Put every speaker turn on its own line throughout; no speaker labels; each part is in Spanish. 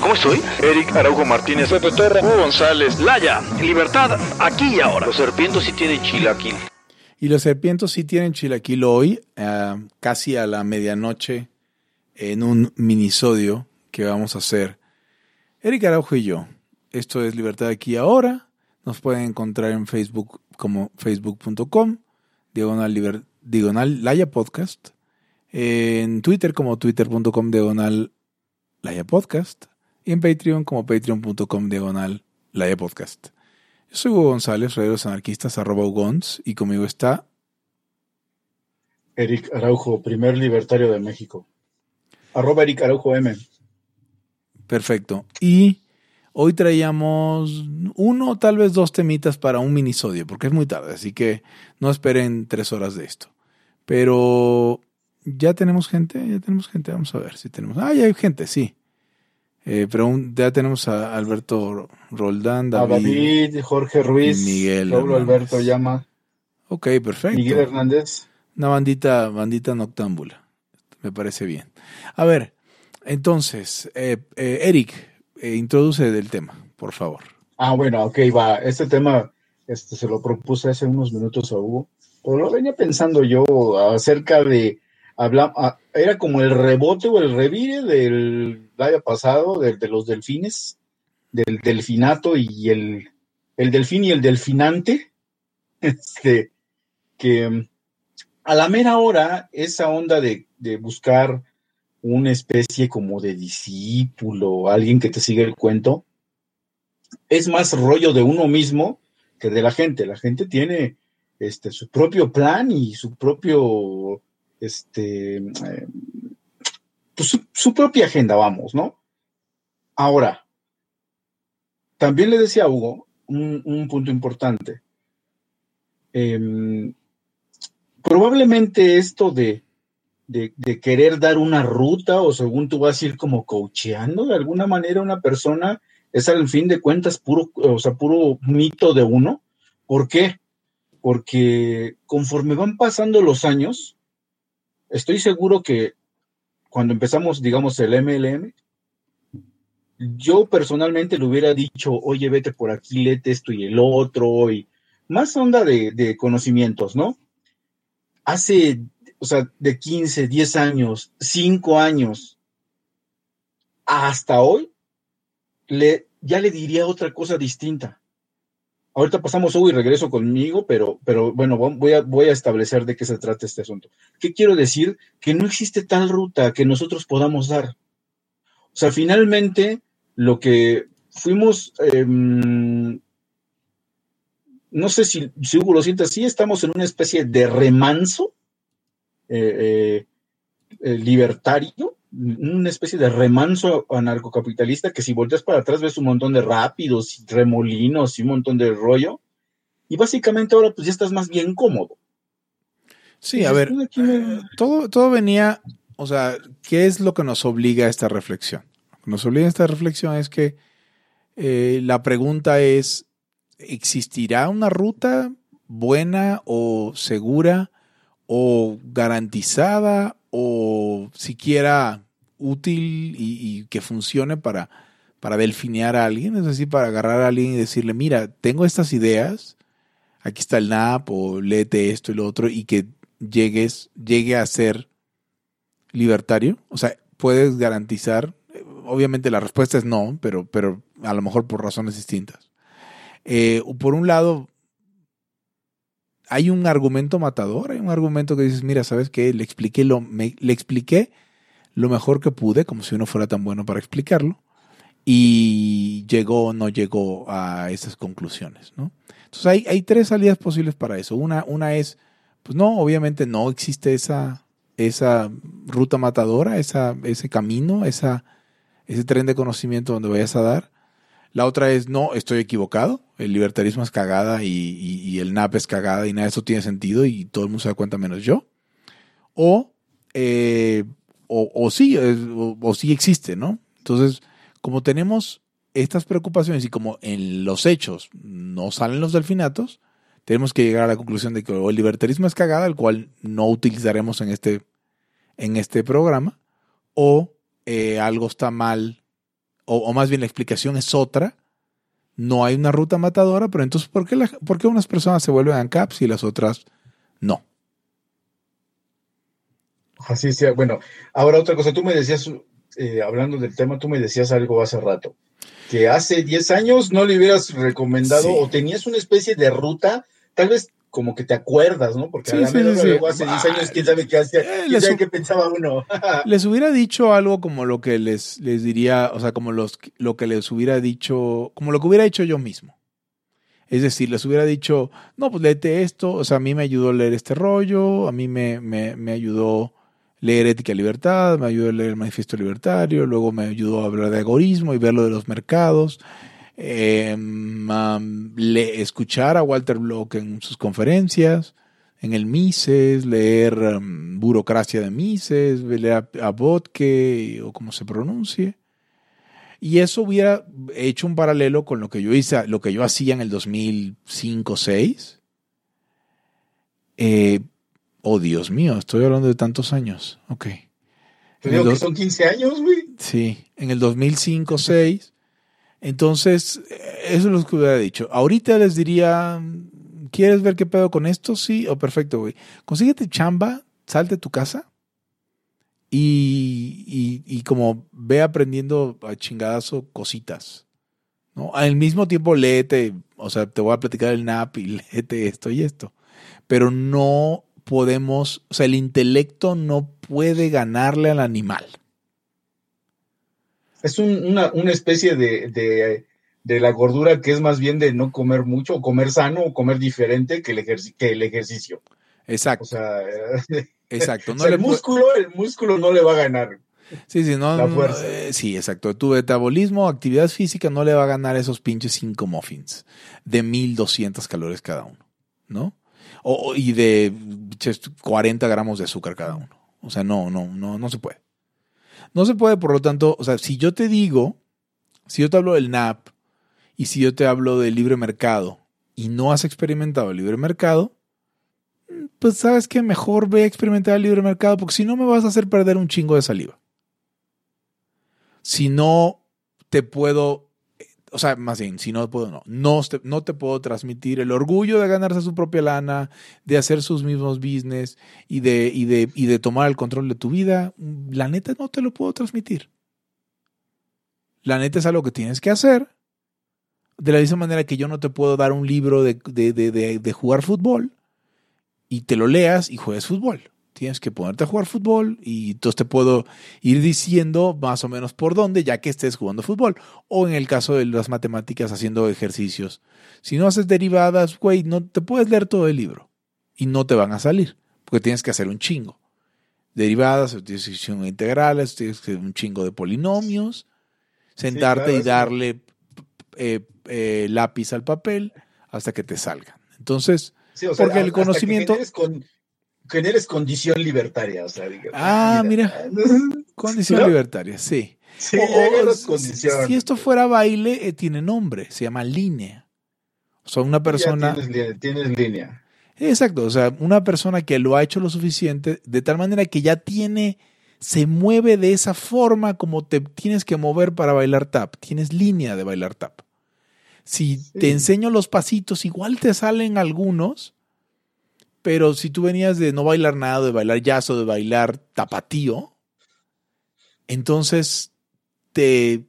¿Cómo estoy? Eric Araujo Martínez, Pepe Torre, Hugo González,
Laya, libertad, aquí y ahora.
Los serpientes sí tienen chilaquil.
Y los serpientes sí tienen chilaquil hoy, ah, casi a la medianoche, en un minisodio que vamos a hacer. Eric Araujo y yo. Esto es Libertad aquí y ahora. Nos pueden encontrar en Facebook como facebook.com, diagonal, liber- diagonal Laya Podcast. En Twitter como twitter.com, diagonal Laya Podcast. Y en Patreon como patreon.com, diagonal Laya Podcast. Yo soy Hugo González, redes anarquistas, arroba Ugons, y conmigo está
Eric Araujo, primer libertario de México. Arroba Eric Araujo M.
Perfecto. Y hoy traíamos uno, tal vez dos temitas para un minisodio, porque es muy tarde, así que no esperen tres horas de esto. Pero ya tenemos gente, ya tenemos gente, vamos a ver si tenemos. Ah, ya hay gente, sí. Eh, pero un- ya tenemos a Alberto Roldán,
A
David.
David, Jorge Ruiz,
Miguel
Pablo. Alberto Llama,
Ok, perfecto.
Miguel Hernández.
Una bandita, bandita noctámbula. Me parece bien. A ver, entonces, eh, eh, Eric, eh, introduce del tema, por favor.
Ah, bueno, ok, va. Este tema este, se lo propuse hace unos minutos a Hugo, pero lo venía pensando yo acerca de. Habla, era como el rebote o el revire del año pasado, de, los delfines, del delfinato y el, el delfín y el delfinante. Este, que a la mera hora, esa onda de, de buscar una especie como de discípulo, alguien que te siga el cuento, es más rollo de uno mismo que de la gente. La gente tiene este, su propio plan y su propio, este, eh, pues su, propia agenda, vamos, ¿no? Ahora, también le decía a Hugo un, un punto importante. Em, probablemente esto de, de, de querer dar una ruta o según tú vas a ir como coacheando de alguna manera a una persona es al fin de cuentas puro, o sea, puro mito de uno. ¿Por qué? Porque conforme van pasando los años, estoy seguro que cuando empezamos, digamos, el MLM, yo personalmente le hubiera dicho, oye, vete por aquí, léete esto y el otro, y más onda de, de conocimientos, ¿no? Hace, o sea, de 15, 10 años, 5 años, hasta hoy, le, ya le diría otra cosa distinta. Ahorita pasamos Hugo y regreso conmigo, pero, pero bueno, voy a, voy a establecer de qué se trata este asunto. ¿Qué quiero decir? Que no existe tal ruta que nosotros podamos dar. O sea, finalmente, lo que fuimos, eh, no sé si, si Hugo lo siente así, estamos en una especie de remanso eh, eh, libertario, una especie de remanso anarcocapitalista que si volteas para atrás ves un montón de rápidos y remolinos y un montón de rollo. Y básicamente ahora pues ya estás más bien cómodo.
Sí, a ver, todo, todo venía, o sea, ¿qué es lo que nos obliga a esta reflexión? Lo que nos obliga a esta reflexión es que eh, la pregunta es, ¿existirá una ruta buena o segura o garantizada o siquiera útil y, que funcione para, para delfinear a alguien? Es decir, para agarrar a alguien y decirle, mira, tengo estas ideas, aquí está el NAP o léete esto y lo otro y que llegues, llegue a ser libertario? O sea, ¿puedes garantizar? Obviamente la respuesta es no, pero, pero a lo mejor por razones distintas. Eh, por un lado, hay un argumento matador, hay un argumento que dices, mira, ¿sabes qué? Le expliqué lo, le expliqué lo mejor que pude, como si uno fuera tan bueno para explicarlo, y llegó o no llegó a esas conclusiones, ¿no? Entonces hay, hay tres salidas posibles para eso. Una, una es, pues no, obviamente no existe esa, esa ruta matadora, esa, ese camino, esa, ese tren de conocimiento donde vayas a dar. La otra es, no, estoy equivocado, el libertarismo es cagada y, el NAP es cagada y nada de eso tiene sentido y todo el mundo se da cuenta menos yo. O, eh, o, sí, o, sí existe, ¿no? Entonces, como tenemos estas preocupaciones y como en los hechos no salen los delfinatos, tenemos que llegar a la conclusión de que el libertarismo es cagada, el cual no utilizaremos en este, en este programa, o eh, algo está mal, o, más bien la explicación es otra, no hay una ruta matadora, pero entonces, ¿por qué, ¿por qué unas personas se vuelven ANCAPs y las otras no?
Así sea. Bueno, ahora otra cosa, tú me decías, eh, hablando del tema, tú me decías algo hace rato, que hace 10 años no le hubieras recomendado o tenías una especie de ruta, tal vez como que te acuerdas, ¿no? Porque a la sí, luego hace 10 años, quién sabe qué hacía, eh, quién sabe qué pensaba uno.
les hubiera dicho algo como lo que les, les diría, o sea, como los, lo que les hubiera dicho, como lo que hubiera hecho yo mismo. Es decir, les hubiera dicho, no, pues léete esto, o sea, a mí me ayudó a leer este rollo, a mí me, me, me ayudó leer Ética y Libertad, me ayudó a leer el Manifiesto Libertario, luego me ayudó a hablar de algoritmo y ver lo de los mercados, eh, escuchar a Walter Block en sus conferencias, en el Mises, leer em, Burocracia de Mises, leer a, Botke o como se pronuncie. Y eso hubiera hecho un paralelo con lo que yo hice, lo que yo hacía en el 2005-6. Eh, oh, Dios mío, estoy hablando de tantos años. Ok.
Creo que son 15 años, güey.
Sí, en el 2005-6 entonces, eso es lo que hubiera dicho. Ahorita les diría, ¿quieres ver qué pedo con esto? Sí, o oh, perfecto, güey. Consíguete chamba, salte de tu casa y, y, como ve aprendiendo a chingadazo cositas. ¿no? Al mismo tiempo léete, o sea, te voy a platicar el NAP y léete esto y esto. Pero no podemos, o sea, el intelecto no puede ganarle al animal
es una, especie de, la gordura que es más bien de no comer mucho, o comer sano, o comer diferente que el, que el ejercicio.
Exacto. O sea, exacto.
No el, músculo, el músculo no le va a ganar.
Sí, sí, no, eh, sí, exacto. Tu metabolismo, actividad física no le va a ganar esos pinches cinco muffins de 1200 calorías cada uno, ¿no? O, y de 40 gramos de azúcar cada uno. O sea, no, no, no, no se puede. No se puede, por lo tanto, o sea, si yo te digo, si yo te hablo del NAP y si yo te hablo del libre mercado y no has experimentado el libre mercado, pues sabes que mejor ve a experimentar el libre mercado porque si no me vas a hacer perder un chingo de saliva. Si no te puedo o sea, más bien, si no puedo, no, no te, no te puedo transmitir el orgullo de ganarse su propia lana, de hacer sus mismos business y de, y de, y de tomar el control de tu vida. La neta no te lo puedo transmitir. La neta es algo que tienes que hacer. De la misma manera que yo no te puedo dar un libro de, de, de, de jugar fútbol y te lo leas y juegues fútbol tienes que ponerte a jugar fútbol y entonces te puedo ir diciendo más o menos por dónde ya que estés jugando fútbol. O en el caso de las matemáticas haciendo ejercicios. Si no haces derivadas, güey, no te puedes leer todo el libro y no te van a salir porque tienes que hacer un chingo. Derivadas, decisión integrales, tienes que hacer un chingo de polinomios, sentarte y darle eh, eh, lápiz al papel hasta que te salgan. Entonces, porque el conocimiento
generes condición libertaria. O sea,
ah, mira, condición libertaria, sí.
Sí,
si esto fuera baile, eh, tiene nombre, se llama línea. O sea, una persona...
Tienes, línea.
Exacto, o sea, una persona que lo ha hecho lo suficiente, de tal manera que ya tiene, se mueve de esa forma como te tienes que mover para bailar tap. Tienes línea de bailar tap. Si te enseño los pasitos, igual te salen algunos, pero si tú venías de no bailar nada, de bailar jazz o de bailar tapatío, entonces te,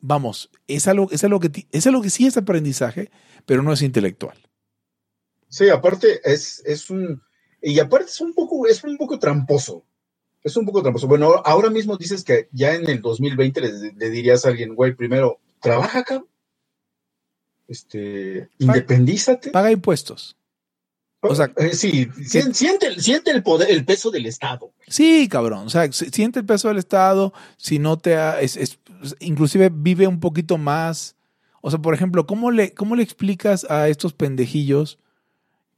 vamos, es algo, es algo, que, es algo que sí es aprendizaje, pero no es intelectual.
Sí, aparte es, es un, y aparte es un poco, es un poco tramposo. Es un poco tramposo. Bueno, ahora mismo dices que ya en el 2020 le, dirías a alguien, güey, primero, trabaja acá. Este, independízate.
Paga impuestos.
O sea, eh, sí, siente, siente el poder, el peso del Estado.
Sí, cabrón. O sea, siente el peso del Estado. Si no te ha, es, inclusive vive un poquito más. O sea, por ejemplo, ¿cómo le, cómo le explicas a estos pendejillos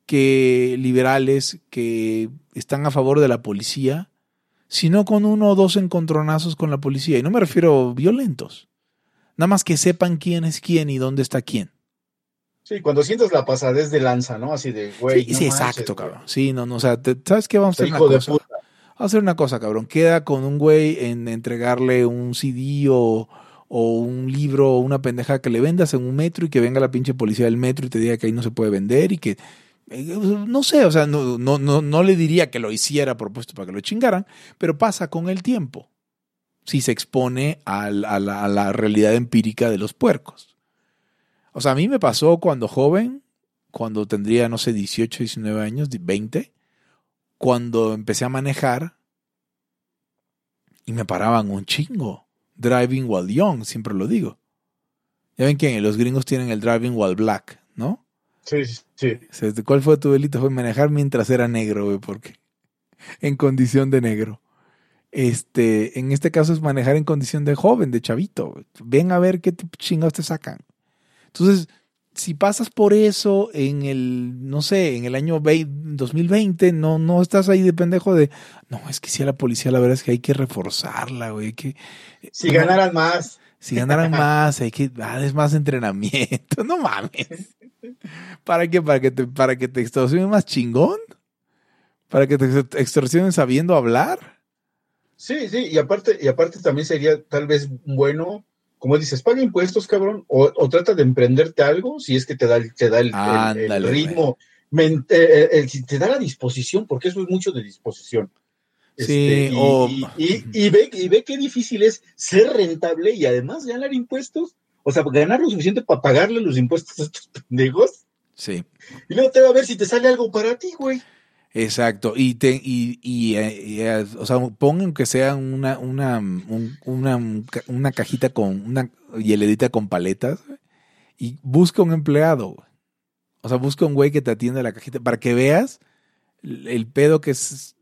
que liberales que están a favor de la policía, sino con uno o dos encontronazos con la policía? Y no me refiero violentos. Nada más que sepan quién es quién y dónde está quién.
Sí, cuando sientes la pasadez de lanza, ¿no? Así de, güey.
Sí, sí exacto, cabrón. Sí, no, no, o sea, ¿sabes qué? Vamos a hacer una cosa. Vamos a hacer una cosa, cabrón. Queda con un güey en entregarle un CD o, o un libro o una pendeja que le vendas en un metro y que venga la pinche policía del metro y te diga que ahí no se puede vender y que eh, no sé, o sea, no, no, no, no le diría que lo hiciera a propósito para que lo chingaran, pero pasa con el tiempo si se expone a la, a la realidad empírica de los puercos. O sea, a mí me pasó cuando joven, cuando tendría, no sé, 18, 19 años, 20, cuando empecé a manejar y me paraban un chingo. Driving while young, siempre lo digo. Ya ven que los gringos tienen el driving while black, ¿no?
Sí, sí.
¿Cuál fue tu delito? Fue manejar mientras era negro, güey, porque en condición de negro. Este, en este caso es manejar en condición de joven, de chavito. Ven a ver qué chingados te sacan. Entonces, si pasas por eso en el, no sé, en el año 2020, no, no estás ahí de pendejo de, no, es que si a la policía la verdad es que hay que reforzarla, güey, que...
Si ganaran más.
Si ganaran más, hay que darles más entrenamiento, no mames. ¿Para qué? ¿Para que te, para que te extorsionen más chingón? ¿Para que te extorsionen sabiendo hablar?
Sí, sí, y aparte, y aparte también sería tal vez bueno como dices, paga impuestos, cabrón, o, trata de emprenderte algo si es que te da, te da el, ritmo, eh, eh, si te da la disposición, porque eso es mucho de disposición.
Sí,
este, y, ve, y ve qué difícil es ser rentable y además ganar impuestos. O sea, ganar lo suficiente para pagarle los impuestos a estos pendejos.
Sí.
Y luego te va a ver si te sale algo para ti, güey.
Exacto, y, te, y, y, eh, o sea, pongan que sea una, una, una, una cajita con una hieledita con paletas y busca un empleado. O sea, busca un güey que te atienda la cajita para que veas el pedo que es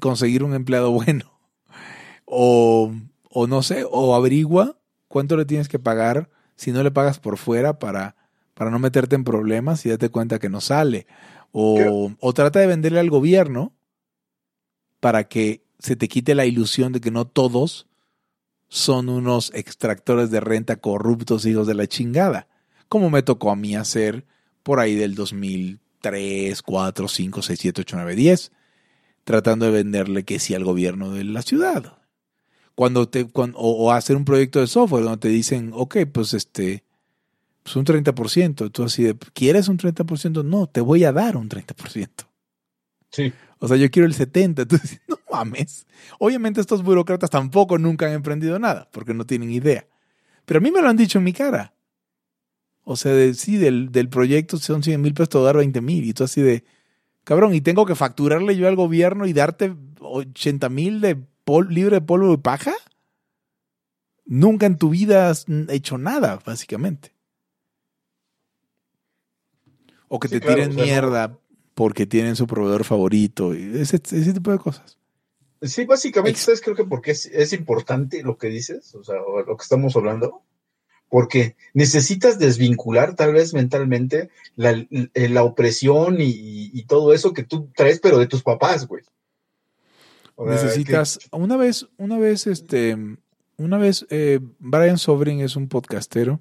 conseguir un empleado bueno. O, o no sé, o averigua cuánto le tienes que pagar si no le pagas por fuera para, para no meterte en problemas y date cuenta que no sale o, trata de venderle al gobierno para que se te quite la ilusión de que no todos son unos extractores de renta corruptos hijos de la chingada, como me tocó a mí hacer por ahí del 2003, 4, 5, 6, 7, 8, 9, 10, tratando de venderle que sí al gobierno de la ciudad. Cuando te, o, hacer un proyecto de software donde te dicen, ok, pues este, pues un 30%. Tú así de, ¿quieres un 30%? No, te voy a dar un 30%.
Sí.
O sea, yo quiero el 70%. Tú dices, no mames. Obviamente estos burócratas tampoco nunca han emprendido nada, porque no tienen idea. Pero a mí me lo han dicho en mi cara. O sea, de, sí, del, del proyecto son 100 mil pesos, te dar 20 mil. Y tú así de, cabrón, y tengo que facturarle yo al gobierno y darte 80 mil de libre de polvo y paja. Nunca en tu vida has hecho nada, básicamente. O que te tiren mierda porque tienen su proveedor favorito. Ese, ese tipo de cosas.
Sí, básicamente, ¿sabes? Creo que porque es, importante lo que dices, o sea, lo que estamos hablando, porque necesitas desvincular tal vez mentalmente la, eh, opresión y, todo eso que tú traes, pero de tus papás, güey.
necesitas, una vez, una vez, este, una vez, eh, Brian Sobrin es un podcastero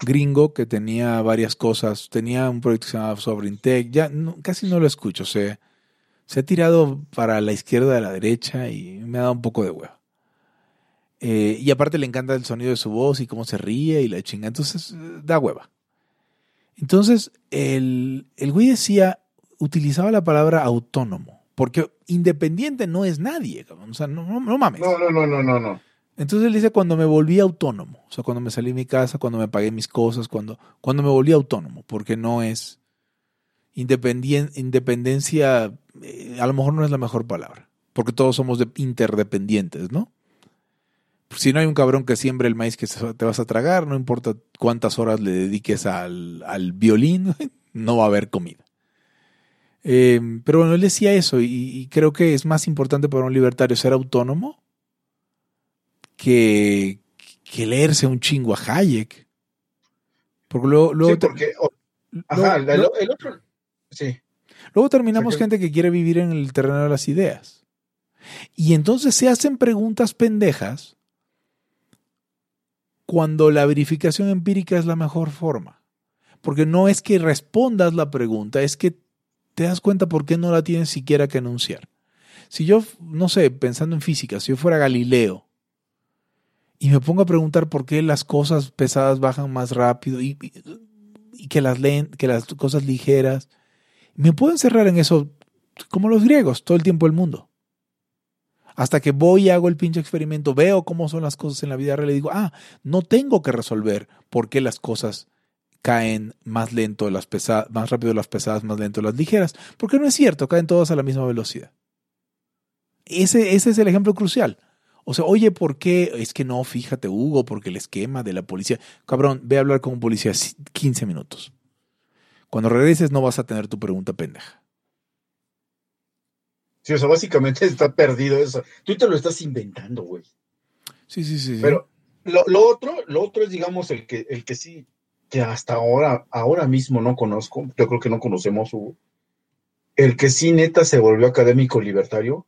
gringo que tenía varias cosas. Tenía un proyecto que se llamaba Sobrintech. Ya casi no lo escucho. Se, se ha tirado para la izquierda de la derecha y me ha dado un poco de huevo. Eh, y aparte le encanta el sonido de su voz y cómo se ríe y la chinga. Entonces eh, da hueva. Entonces el, el güey decía, utilizaba la palabra autónomo. Porque independiente no es nadie. O sea, no, no mames.
No, no, no, no, no, no.
Entonces él dice cuando me volví autónomo, o sea, cuando me salí de mi casa, cuando me pagué mis cosas, cuando, cuando me volví autónomo, porque no es, independencia eh, a lo mejor no es la mejor palabra, porque todos somos interdependientes, ¿no? Si no hay un cabrón que siembre el maíz que te vas a tragar, no importa cuántas horas le dediques al, violín, no va a haber comida. Em, pero bueno, él decía eso y, creo que es más importante para un libertario ser autónomo que, que leerse un chingo a Hayek. Porque luego... luego
sí, porque... ajá, el, otro... Sí.
Luego terminamos gente que quiere vivir en el terreno de las ideas. Y entonces se hacen preguntas pendejas cuando la verificación empírica es la mejor forma. Porque no es que respondas la pregunta, es que te das cuenta por qué no la tienes siquiera que enunciar. Si yo, no sé, pensando en física, si yo fuera Galileo y me pongo a preguntar por qué las cosas pesadas bajan más rápido y, que, las que las cosas ligeras, me puedo encerrar en eso como los griegos todo el tiempo del mundo. Hasta que voy y hago el pinche experimento, veo cómo son las cosas en la vida real y digo, ah, no tengo que resolver por qué las cosas caen más lento las pesadas, más rápido las pesadas, más lento las ligeras, porque no es cierto, caen todas a la misma velocidad. Ese, ese es el ejemplo crucial. O sea, oye, ¿por qué? Es que no, fíjate, Hugo, porque el esquema de la policía. Cabrón, ve a hablar con un policía 15 minutos. Cuando regreses no vas a tener tu pregunta pendeja.
Sí, o sea, básicamente está perdido eso. Tú te lo estás inventando, güey.
Sí, sí, sí.
Pero lo, lo, otro, lo otro es, digamos, el que, el que sí que hasta ahora, ahora mismo no conozco, yo creo que no conocemos Hugo, el que sí neta se volvió académico libertario,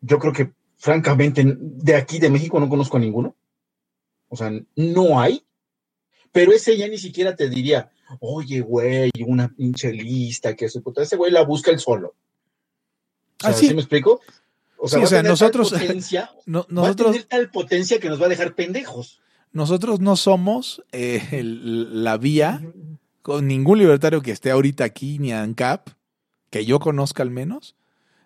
yo creo que francamente de aquí de México no conozco a ninguno, o sea, no hay, pero ese ya ni siquiera te diría, oye, güey, una pinche lista que puta, ese güey la busca el solo. O
sea,
me explico?
O sea, nosotros,
nosotros va a tener tal potencia que nos va a dejar pendejos.
Nosotros no somos eh, la vía con ningún libertario que esté ahorita aquí, ni ANCAP, que yo conozca al menos,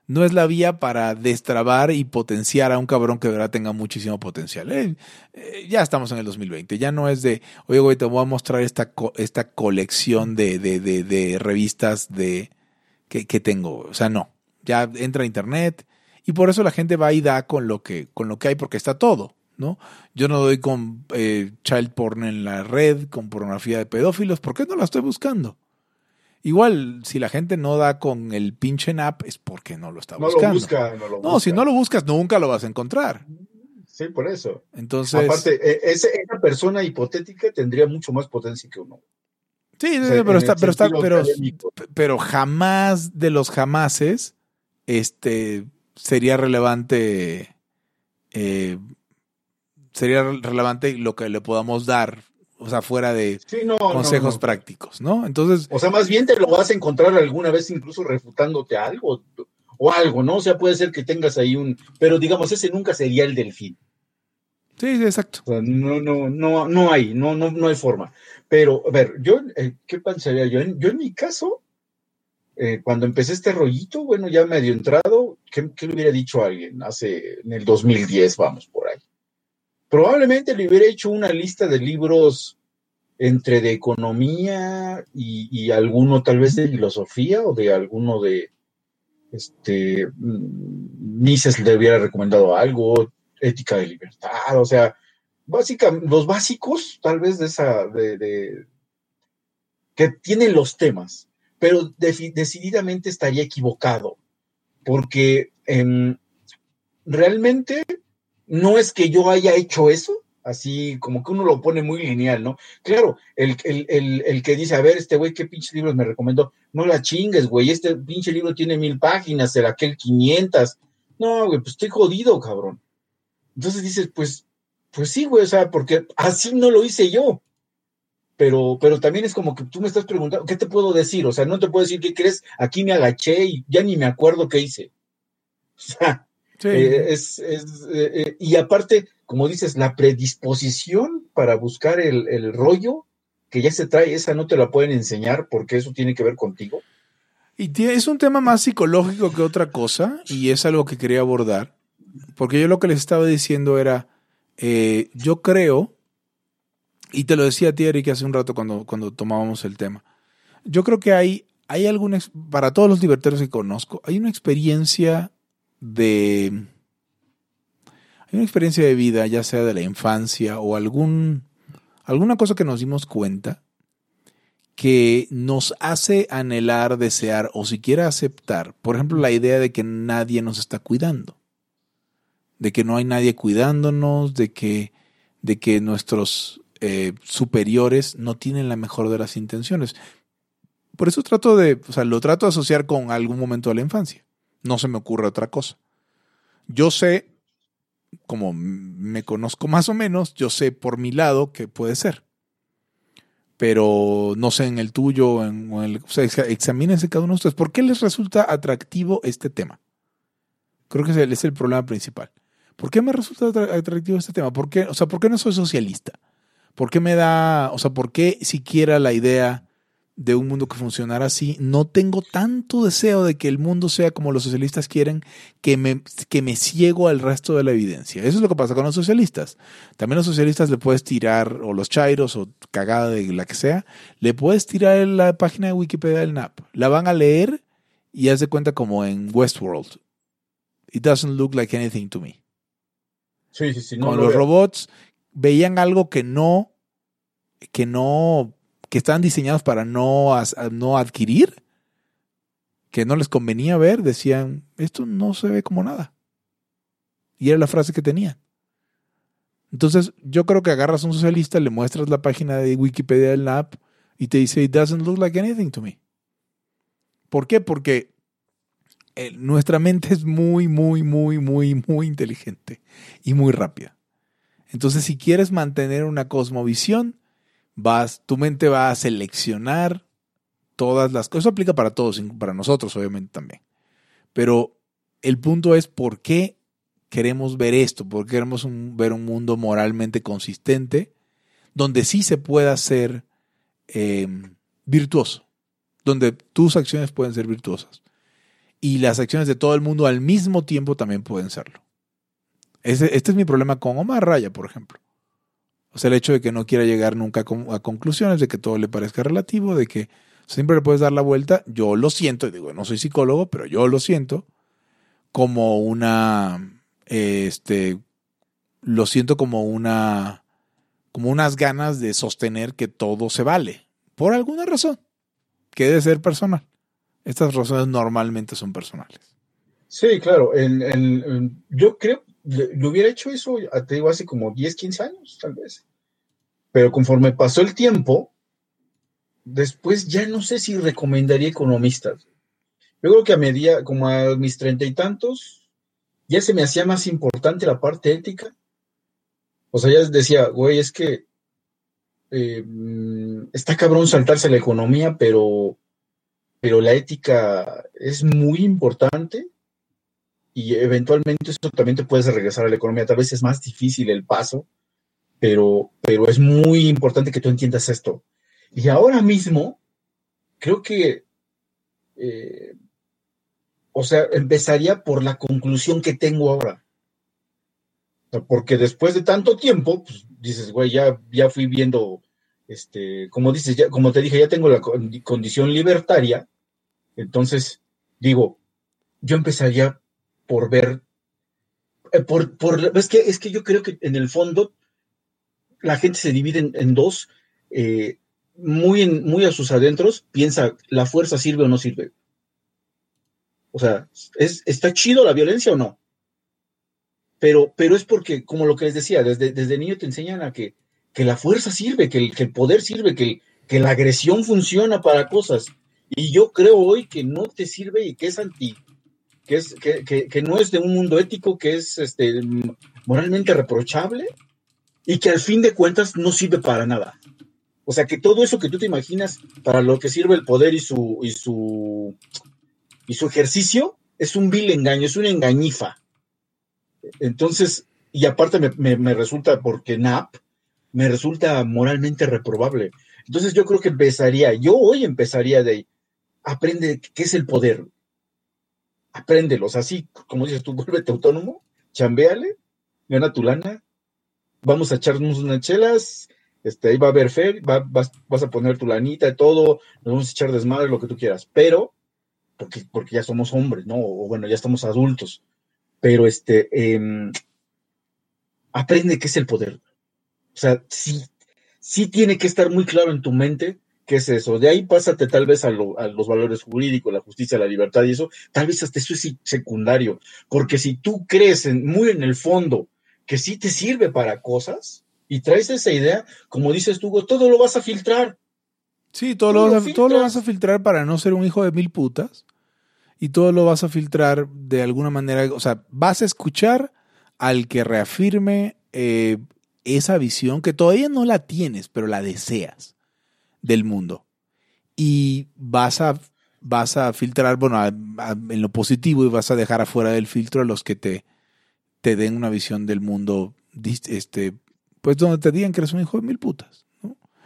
no es la vía para destrabar y potenciar a un cabrón que de verdad tenga muchísimo potencial. Eh, eh, ya estamos en el 2020, ya no es de, oye, güey, te voy a mostrar esta, esta colección de, de, de, revistas de, que, tengo. O sea, no, ya entra a internet y por eso la gente va y da con lo que, con lo que hay porque está todo. ¿no? Yo no doy con eh, child porn en la red, con pornografía de pedófilos, ¿por qué no la estoy buscando? Igual, si la gente no da con el pinche app, es porque no lo está buscando.
Lo busca, no, lo
no si no lo buscas, nunca lo vas a encontrar.
Sí, por eso.
Entonces.
Aparte, e, esa persona hipotética tendría mucho más potencia que uno.
Sí, pero, está, pero, está, pero, pero jamás de los jamases este, sería relevante eh, sería relevante lo que le podamos dar, o sea, fuera de consejos prácticos, ¿no? Entonces.
O sea, más bien te lo vas a encontrar alguna vez incluso refutándote algo o algo, ¿no? O sea, puede ser que tengas ahí un. Pero digamos, ese nunca sería el delfín.
Sí, exacto.
O sea, no, no, no, no hay, no, no, no hay forma. Pero, a ver, yo, eh, ¿qué pensaría yo? yo en mi caso, eh, cuando empecé este rollito, bueno, ya medio entrado, ¿qué, ¿qué, le hubiera dicho a alguien? Hace, en el 2010, vamos, por ahí probablemente le hubiera hecho una lista de libros entre de economía y, alguno tal vez de filosofía o de alguno de este mm, Mises le hubiera recomendado algo, ética de libertad, o sea, básicamente los básicos tal vez de esa de, que tienen los temas, pero decididamente estaría equivocado porque em, realmente no es que yo haya hecho eso, así como que uno lo pone muy lineal, ¿no? Claro, el, que dice, a ver, este güey, ¿qué pinche libros me recomendó? No la chingues, güey, este pinche libro tiene mil páginas, el aquel 500. No, güey, pues estoy jodido, cabrón. Entonces dices, pues, pues sí, güey, o sea, porque así no lo hice yo. Pero, pero también es como que tú me estás preguntando, ¿qué te puedo decir? O sea, no te puedo decir qué crees, aquí me agaché y ya ni me acuerdo qué hice. O sea, eh, es, eh, eh, y aparte, como dices, la predisposición para buscar el, rollo que ya se trae, esa no te la pueden enseñar porque eso tiene que ver contigo.
Y es un tema más psicológico que otra cosa, y es algo que quería abordar, porque yo lo que les estaba diciendo era, yo creo, y te lo decía a ti, Eric, hace un rato cuando, cuando tomábamos el tema, yo creo que hay hay alguna, para todos los libertarios que conozco, hay una experiencia de, hay una experiencia de vida, ya sea de la infancia o algún, alguna cosa que nos dimos cuenta que nos hace anhelar, desear o siquiera aceptar, por ejemplo, la idea de que nadie nos está cuidando, de que no hay nadie cuidándonos, de que, de que nuestros eh, superiores no tienen la mejor de las intenciones. Por eso trato de, o sea, lo trato de asociar con algún momento de la infancia. No se me ocurre otra cosa. Yo sé, como me conozco más o menos, yo sé por mi lado que puede ser pero no sé en el tuyo, en, el, o sea, examínense cada uno de ustedes. ¿Por qué les resulta atractivo este tema? Creo que ese es el problema principal. ¿Por qué me resulta atractivo este tema? ¿Por qué, o sea, ¿por qué no soy socialista? ¿Por qué me da, o sea, por qué siquiera la idea de un mundo que funcionara así, no tengo tanto deseo de que el mundo sea como los socialistas quieren que me, que me ciego al resto de la evidencia. Eso es lo que pasa con los socialistas. También los socialistas le puedes tirar, o los chairos, o cagada de la que sea, le puedes tirar la página de Wikipedia del NAP. La van a leer y haz de cuenta como en Westworld. It doesn't look like anything to me.
Sí, sí, sí.
con los robots veían algo que no, que no que estaban diseñados para no, no adquirir, que no les convenía ver, decían, esto no se ve como nada. Y era la frase que tenían. Entonces, yo creo que agarras a un socialista, le muestras la página de Wikipedia del NAP y te dice, it doesn't look like anything to me. ¿Por qué? Porque eh, nuestra mente es muy, muy, muy, muy, muy inteligente y muy rápida. Entonces, si quieres mantener una cosmovisión, vas, tu mente va a seleccionar todas las cosas. Eso aplica para todos, para nosotros obviamente también. Pero el punto es por qué queremos ver esto, por qué queremos ver un mundo moralmente consistente, donde sí se pueda ser em, virtuoso, donde tus acciones pueden ser virtuosas y las acciones de todo el mundo al mismo tiempo también pueden serlo. este es mi problema con Omar Raya, por ejemplo. O sea, el hecho de que no quiera llegar nunca a conclusiones, de que todo le parezca relativo, de que siempre le puedes dar la vuelta, yo lo siento, digo, no soy psicólogo, pero yo lo siento como una, este, lo siento como una, como unas ganas de sostener que todo se vale, por alguna razón, que debe ser personal. Estas razones normalmente son personales.
Sí, claro. yo creo, lo hubiera hecho eso, te digo, hace como 10, 15 años, tal vez. Pero conforme pasó el tiempo, después ya no sé si recomendaría economistas. Yo creo que a medida, como a mis treinta y tantos, ya se me hacía más importante la parte ética. O sea, ya decía, güey, es que eh, está cabrón saltarse la economía, pero, pero la ética es muy importante y eventualmente eso también te puedes regresar a la economía. Tal vez es más difícil el paso, pero, pero es muy importante que tú entiendas esto. Y ahora mismo, creo que, eh, o sea, empezaría por la conclusión que tengo ahora. Porque después de tanto tiempo, pues, dices, güey, ya, ya fui viendo, este, como dices, ya, como te dije, ya tengo la condición libertaria. Entonces, digo, yo empezaría por ver, eh, por, por, es que, es que yo creo que en el fondo la gente se divide en, dos, eh, muy, muy a sus adentros, piensa, ¿la fuerza sirve o no sirve? O sea, ¿es, ¿está chido la violencia o no? Pero, pero es porque, como lo que les decía, desde, desde niño te enseñan a que, que la fuerza sirve, que el, que el poder sirve, que, que la agresión funciona para cosas. Y yo creo hoy que no te sirve y que es anti, que, es, que, que, no es de un mundo ético, que es este, moralmente reprochable y que al fin de cuentas no sirve para nada. O sea, que todo eso que tú te imaginas para lo que sirve el poder y su, y su, y su ejercicio es un vil engaño, es una engañifa. Entonces, y aparte me, me resulta, porque NAP me resulta moralmente reprobable. Entonces yo creo que empezaría, yo hoy empezaría de, aprende qué es el poder. Apréndelos, así como dices tú, vuélvete autónomo, chambéale, gana tu lana, vamos a echarnos unas chelas, este, ahí va a haber fe, vas, a poner tu lanita y todo, nos vamos a echar desmadre, lo que tú quieras, pero, porque, porque ya somos hombres, ¿no? O bueno, ya estamos adultos, pero este, em, aprende qué es el poder. O sea, sí, sí tiene que estar muy claro en tu mente qué es eso. De ahí pásate tal vez a, los valores jurídicos, la justicia, la libertad y eso, tal vez hasta eso es secundario, porque si tú crees muy en el fondo que sí te sirve para cosas, y traes esa idea, como dices tú, todo lo vas a filtrar.
Sí, todo, lo, vas a, todo lo vas a filtrar para no ser un hijo de mil putas. Y todo lo vas a filtrar de alguna manera. O sea, vas a escuchar al que reafirme eh, esa visión que todavía no la tienes, pero la deseas del mundo. Y vas a, vas a filtrar, bueno, en lo positivo y vas a dejar afuera del filtro a los que te, te den una visión del mundo este, pues donde te digan que eres un hijo de mil putas.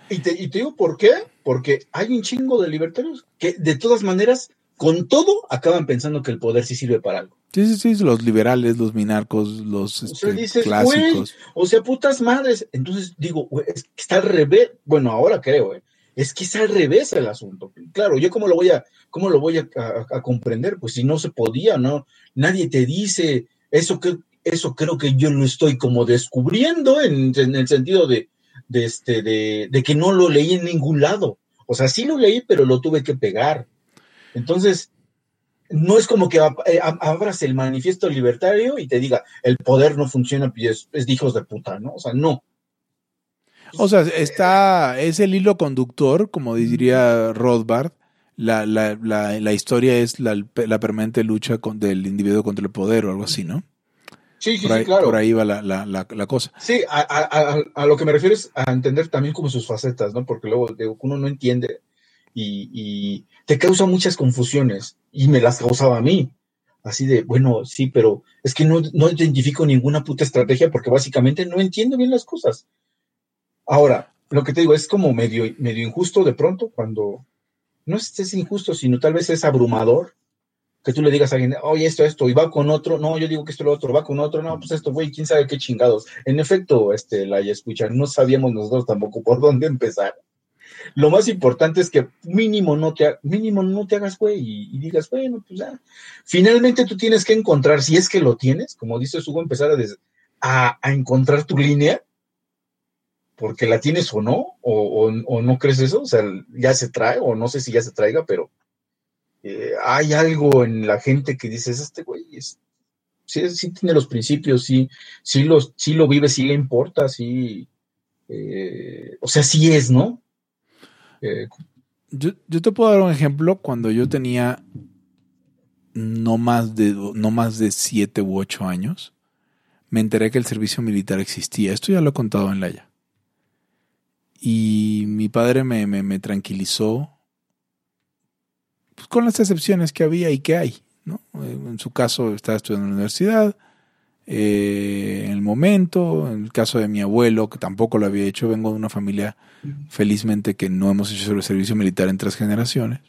Y, te, digo por qué, porque hay un chingo de libertarios que de todas maneras, con todo, acaban pensando que el poder sí sirve para algo.
Sí, sí, sí, los liberales, los minarcos, los este, clásicos.
o sea, putas madres. Entonces digo, que está al revés. Bueno, ahora creo, ¿eh? Es que está al revés el asunto. Claro, yo cómo lo voy a, cómo lo voy a, comprender, pues si no se podía, no, nadie te dice eso que eso creo que yo lo estoy como descubriendo en, el sentido de, este, de, que no lo leí en ningún lado. O sea, sí lo leí, pero lo tuve que pegar. Entonces, no es como que eh, abras el manifiesto libertario y te diga, el poder no funciona y es, de hijos de puta, ¿no? O sea, no.
O sea, está, es el hilo conductor, como diría Rothbard. La, la, la, historia es la, permanente lucha con, del individuo contra el poder o algo así, ¿no?
Sí, sí,
por ahí,
sí, claro.
Por ahí va la, la, la, cosa.
Sí, a, a, a, lo que me refiero es a entender también como sus facetas, ¿no? Porque luego digo, uno no entiende y, y, te causa muchas confusiones y me las causaba a mí. Así de, bueno, sí, pero es que no, no identifico ninguna puta estrategia porque básicamente no entiendo bien las cosas. Ahora, lo que te digo es como medio, injusto de pronto cuando no es, injusto, sino tal vez es abrumador que tú le digas a alguien, oye, esto, esto, y va con otro, no, yo digo que esto, lo otro, va con otro, no, pues esto, güey, quién sabe qué chingados. En efecto, este, la escucha, no sabíamos nosotros tampoco por dónde empezar. Lo más importante es que mínimo no te, mínimo no te hagas güey y, digas, bueno, pues ya. Finalmente tú tienes que encontrar, si es que lo tienes, como dice Hugo, empezar a, a, encontrar tu línea, porque la tienes o no, o, o, no crees eso, o sea, ya se trae, o no sé si ya se traiga, pero eh, hay algo en la gente que dices, este güey sí, tiene los principios, sí, sí, los, sí lo vive, sí le importa, sí, eh, o sea, sí es, ¿no?
Eh, yo, yo, te puedo dar un ejemplo cuando yo tenía no más de, no más de siete u ocho años, me enteré que el servicio militar existía. Esto ya lo he contado en Laia. Y mi padre me, me, tranquilizó pues, con las excepciones que había y que hay. ¿no? En su caso estaba estudiando en la universidad, eh, en el momento, en el caso de mi abuelo, que tampoco lo había hecho, vengo de una familia felizmente que no hemos hecho el servicio militar en tres generaciones.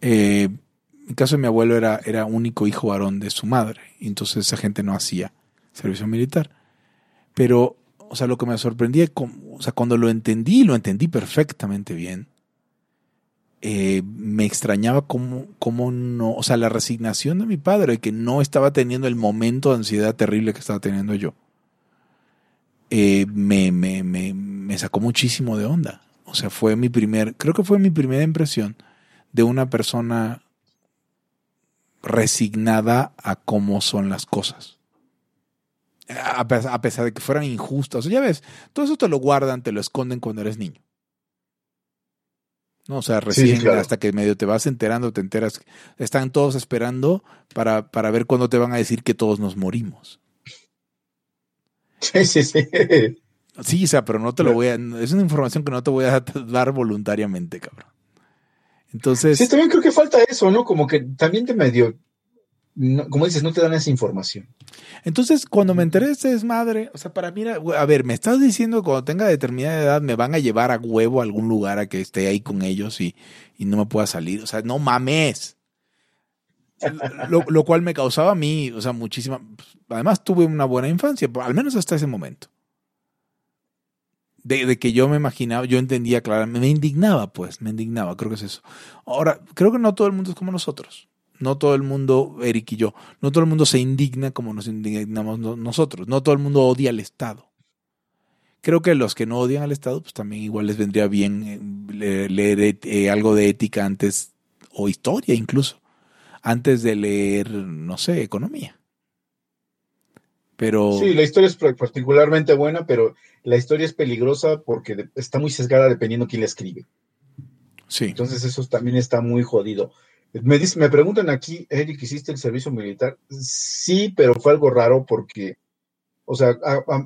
Eh, en el caso de mi abuelo era, era único hijo varón de su madre, entonces esa gente no hacía servicio militar. Pero, o sea, lo que me sorprendía, o sea, cuando lo entendí, lo entendí perfectamente bien, eh, me extrañaba cómo, cómo, no, o sea, la resignación de mi padre, que no estaba teniendo el momento de ansiedad terrible que estaba teniendo yo, eh, me, me, me, me, sacó muchísimo de onda. O sea, fue mi primer, creo que fue mi primera impresión de una persona resignada a cómo son las cosas. A pesar, a pesar de que fueran injustas. O sea, ya ves, todo eso te lo guardan, te lo esconden cuando eres niño. ¿no? O sea, recién hasta que medio te vas enterando, te enteras, están todos esperando para, para ver cuándo te van a decir que todos nos morimos.
Sí, sí, sí.
Sí, o sea, pero no te lo voy a, es una información que no te voy a dar voluntariamente, cabrón. Entonces.
Sí, también creo que falta eso, ¿no? Como que también te medio como dices, no te dan esa información.
Entonces, cuando me enteré de este desmadre, o sea, para mí, a ver, me estás diciendo que cuando tenga determinada edad me van a llevar a huevo a algún lugar a que esté ahí con ellos y, no me pueda salir. O sea, no mames. Lo, cual me causaba a mí, o sea, muchísima. Además, tuve una buena infancia, al menos hasta ese momento. De, que yo me imaginaba, yo entendía claramente, me indignaba, pues, me indignaba, creo que es eso. Ahora, creo que no todo el mundo es como nosotros. No todo el mundo, Eric y yo, no todo el mundo se indigna como nos indignamos nosotros. No todo el mundo odia al Estado. Creo que los que no odian al Estado, pues también igual les vendría bien eh, leer, eh, algo de ética antes, o historia incluso, antes de leer, no sé, economía. Pero...
Sí, la historia es particularmente buena, pero la historia es peligrosa porque está muy sesgada dependiendo quién la escribe.
Sí.
Entonces eso también está muy jodido. Me, preguntan aquí, Eric, ¿hiciste el servicio militar? Sí, pero fue algo raro porque o sea,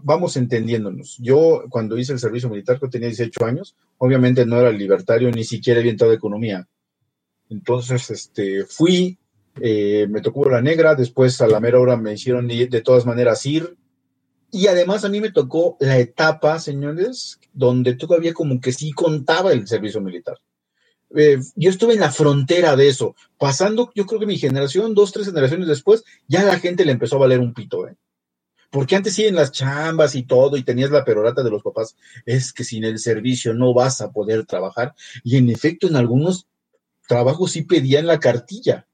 vamos entendiéndonos. Yo cuando hice el servicio militar, cuando tenía 18 años, obviamente no era libertario, ni siquiera había entrado de economía. Entonces, este, fui, eh, me tocó la negra, después a la mera hora me hicieron de todas maneras ir. Y además a mí me tocó la etapa, señores, donde todavía como que sí contaba el servicio militar. Eh, yo estuve en la frontera de eso, pasando, yo creo que mi generación, dos, tres generaciones después, ya la gente le empezó a valer un pito, ¿eh? Porque antes sí en las chambas y todo, y tenías la perorata de los papás, es que sin el servicio no vas a poder trabajar. Y en efecto, en algunos trabajos sí pedían la cartilla.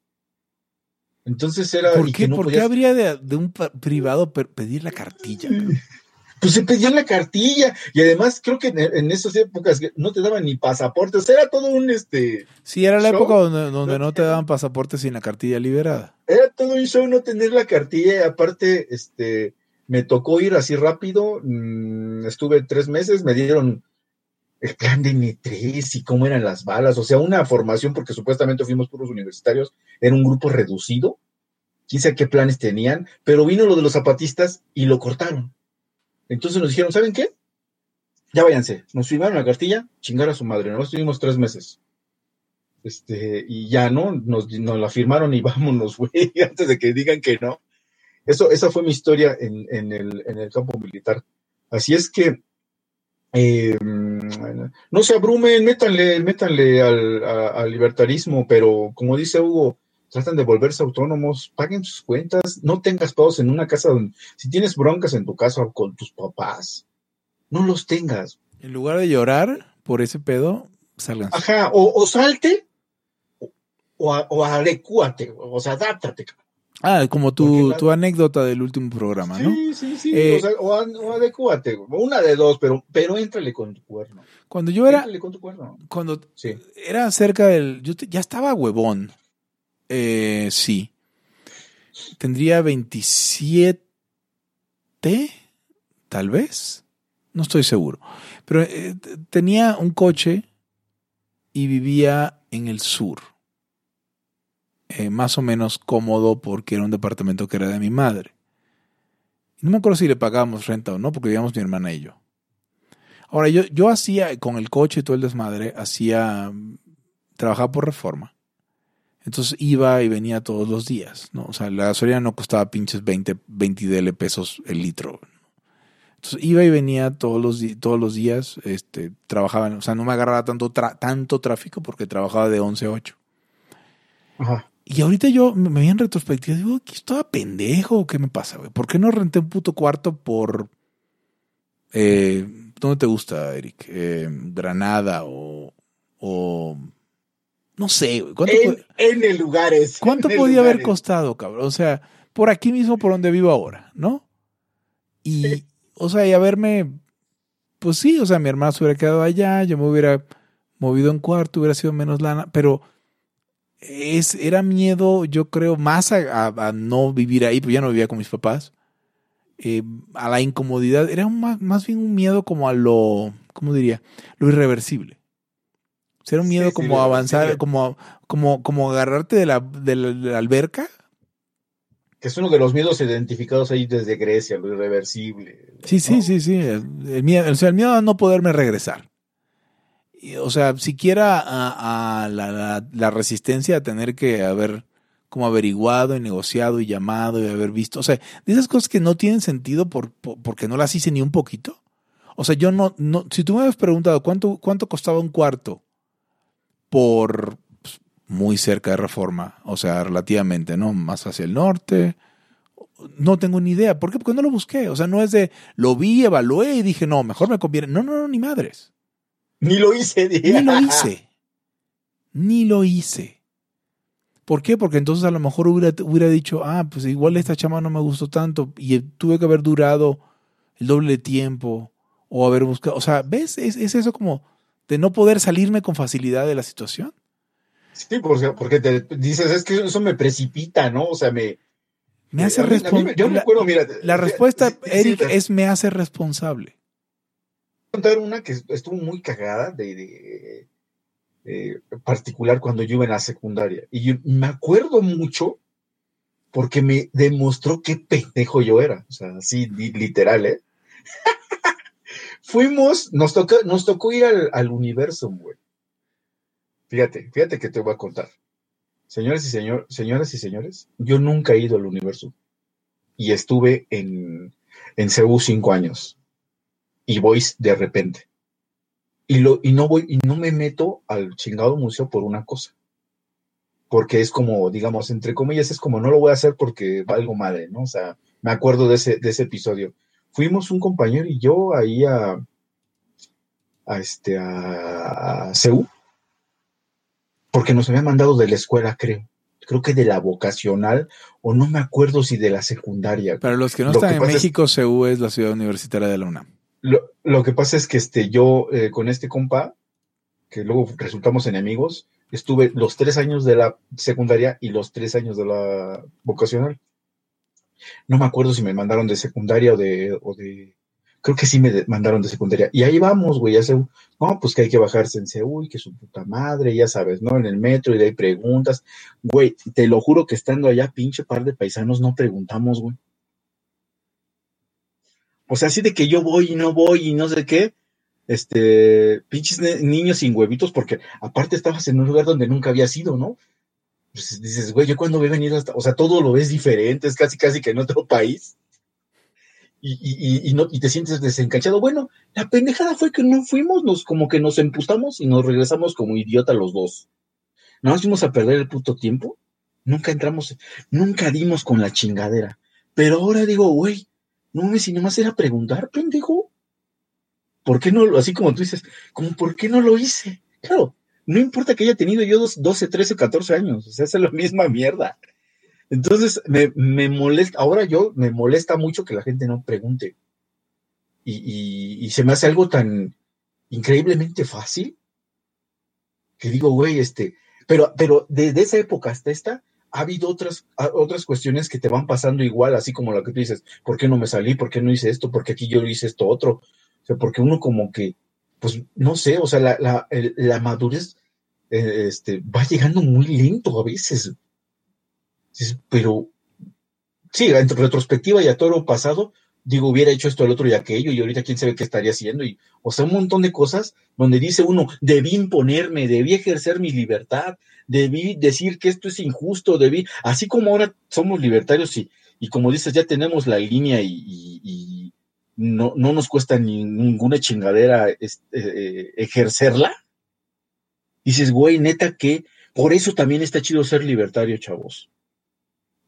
Entonces era.
¿Por qué, ¿Por qué habría de, un privado pedir la cartilla?
Pues se pedían la cartilla. Y además, creo que en, esas épocas no te daban ni pasaportes. era todo un este.
Sí, era la época donde, donde no te daban pasaporte sin la cartilla liberada.
Era todo un show no tener la cartilla. Y aparte, este me tocó ir así rápido, mm, estuve tres meses, me dieron el plan de M3 y cómo eran las balas, o sea, una formación, porque supuestamente fuimos puros universitarios, era un grupo reducido, quién sabe qué planes tenían, pero vino lo de los zapatistas y lo cortaron. Entonces nos dijeron, ¿saben qué? Ya váyanse, nos firmaron la cartilla, chingar a su madre, ¿no? Estuvimos tres meses. Este, y ya, ¿no? Nos, la firmaron y vámonos, güey, antes de que digan que no. Eso, esa fue mi historia en, el, campo militar. Así es que eh, no se abrumen, métanle, métanle al, al, libertarismo, pero como dice Hugo, tratan de volverse autónomos, paguen sus cuentas, no tengas pedos en una casa donde, si tienes broncas en tu casa con tus papás, no los tengas.
En lugar de llorar por ese pedo, salgan.
Ajá, o, salte o, o, adecuate, o sea, adáptate.
Ah, como tu, tu anécdota del último programa, ¿no?
Sí, sí, sí. Eh, o, sea, o, adecuate, una de dos, pero, pero éntrale con tu cuerno.
Cuando yo era.
con tu cuerno.
Cuando era cerca del. Yo ya estaba huevón. Eh, sí. Tendría 27, tal vez. No estoy seguro. Pero eh, tenía un coche y vivía en el sur. Eh, más o menos cómodo porque era un departamento que era de mi madre. no me acuerdo si le pagábamos renta o no, porque vivíamos mi hermana y yo. Ahora, yo, yo hacía, con el coche y todo el desmadre, hacía, trabajaba por reforma. Entonces iba y venía todos los días, ¿no? O sea, la gasolina no costaba pinches 20, 20 DL pesos el litro. Entonces iba y venía todos los, todos los días, este, trabajaba, o sea, no me agarraba tanto, tanto tráfico porque trabajaba de 11 a 8. Ajá. Y ahorita yo me vi en retrospectiva y digo, ¿qué estaba pendejo? ¿Qué me pasa, güey? ¿Por qué no renté un puto cuarto por... Eh, ¿Dónde te gusta, Eric? Eh, Granada o... o no sé.
¿Cuánto en, el lugar
¿Cuánto podía haber costado, cabrón? O sea, por aquí mismo, por donde vivo ahora, ¿no? Y, o sea, y haberme... Pues sí, o sea, mi hermano se hubiera quedado allá, yo me hubiera movido en cuarto, hubiera sido menos lana, pero es, era miedo, yo creo, más a, no vivir ahí, pero ya no vivía con mis papás, eh, a la incomodidad, era más, más, bien un miedo como a lo, ¿cómo diría? Lo irreversible. Era un miedo como avanzar, como, como, como agarrarte de la, de la, alberca.
Que es uno de los miedos identificados ahí desde Grecia, lo irreversible.
Sí, sí, sí, sí. El, miedo, o sea, el miedo a no poderme regresar o sea, siquiera a, la, resistencia a tener que haber como averiguado y negociado y llamado y haber visto, o sea, de esas cosas que no tienen sentido por, porque no las hice ni un poquito. O sea, yo no, no, si tú me habías preguntado cuánto, cuánto costaba un cuarto por pues, muy cerca de Reforma, o sea, relativamente, ¿no? Más hacia el norte, no tengo ni idea. ¿Por qué? Porque no lo busqué. O sea, no es de lo vi, evalué y dije, no, mejor me conviene. No, no, no, ni madres.
Ni lo hice,
Ni lo hice. Ni lo hice. ¿Por qué? Porque entonces a lo mejor hubiera, hubiera dicho, ah, pues igual esta chama no me gustó tanto y tuve que haber durado el doble de tiempo o haber buscado. O sea, ¿ves? Es, es eso como de no poder salirme con facilidad de la situación.
Sí, porque, porque te dices, es que eso me precipita, ¿no? O sea, me,
me hace responsable. Yo recuerdo, mira. La respuesta, Eric, es me hace responsable.
contar una que estuvo muy cagada de, particular cuando yo iba en la secundaria. Y me acuerdo mucho porque me demostró qué pendejo yo era. O sea, así literal, ¿eh? Fuimos, nos tocó, nos tocó ir al, universo, güey. Fíjate, fíjate que te voy a contar. Señores y señor, señoras y señores, yo nunca he ido al universo. Y estuve en, en Ceú cinco años. Y voy de repente. Y, lo, y no voy, y no me meto al chingado museo por una cosa. Porque es como, digamos, entre comillas, es como no lo voy a hacer porque valgo madre, ¿no? O sea, me acuerdo de ese, de ese episodio. Fuimos un compañero y yo ahí a, a este, a, a porque nos habían mandado de la escuela, creo. Creo que de la vocacional, o no me acuerdo si de la secundaria.
Para los que no están en México, CEU es la ciudad universitaria de la UNAM.
Lo, que pasa es que este, yo eh, con este compa, que luego resultamos enemigos, estuve los tres años de la secundaria y los tres años de la vocacional. No me acuerdo si me mandaron de secundaria o de, o de creo que sí me mandaron de secundaria. Y ahí vamos, güey, ya se, no, pues que hay que bajarse en Seúl, que su puta madre, ya sabes, ¿no? En el metro y de ahí preguntas. Güey, te lo juro que estando allá, pinche par de paisanos, no preguntamos, güey. O sea, así de que yo voy y no voy y no sé qué. Este, pinches niños sin huevitos, porque aparte estabas en un lugar donde nunca había sido, ¿no? Pues dices, güey, yo cuando he venido hasta, o sea, todo lo ves diferente, es casi, casi que en otro país y, no, y te sientes desencanchado. Bueno, la pendejada fue que no fuimos, nos como que nos empustamos y nos regresamos como idiota los dos. No nos fuimos a perder el puto tiempo. Nunca entramos, nunca dimos con la chingadera. Pero ahora digo, güey, no me si nomás era preguntar, pendejo. ¿Por qué no, así como tú dices, como por qué no lo hice? Claro, no importa que haya tenido yo 12, 13, 14 años, o sea, es la misma mierda. Entonces, me, me, molesta, ahora yo me molesta mucho que la gente no pregunte. Y, y, se me hace algo tan increíblemente fácil que digo, güey, este, pero, pero desde esa época hasta esta, ha habido otras, otras cuestiones que te van pasando igual, así como lo que tú dices, ¿por qué no me salí? ¿Por qué no hice esto? ¿Por qué aquí yo hice esto otro? O sea, porque uno como que, pues, no sé, o sea, la, la, la madurez eh, este, va llegando muy lento a veces. Pero sí, en retrospectiva y a todo lo pasado, digo, hubiera hecho esto, el otro y aquello, y ahorita quién sabe qué estaría haciendo, y, o sea, un montón de cosas donde dice uno, debí imponerme, debí ejercer mi libertad, debí decir que esto es injusto, debí, así como ahora somos libertarios y, y como dices, ya tenemos la línea y, no, no, nos cuesta ninguna chingadera este, eh, ejercerla, dices, güey, neta que por eso también está chido ser libertario, chavos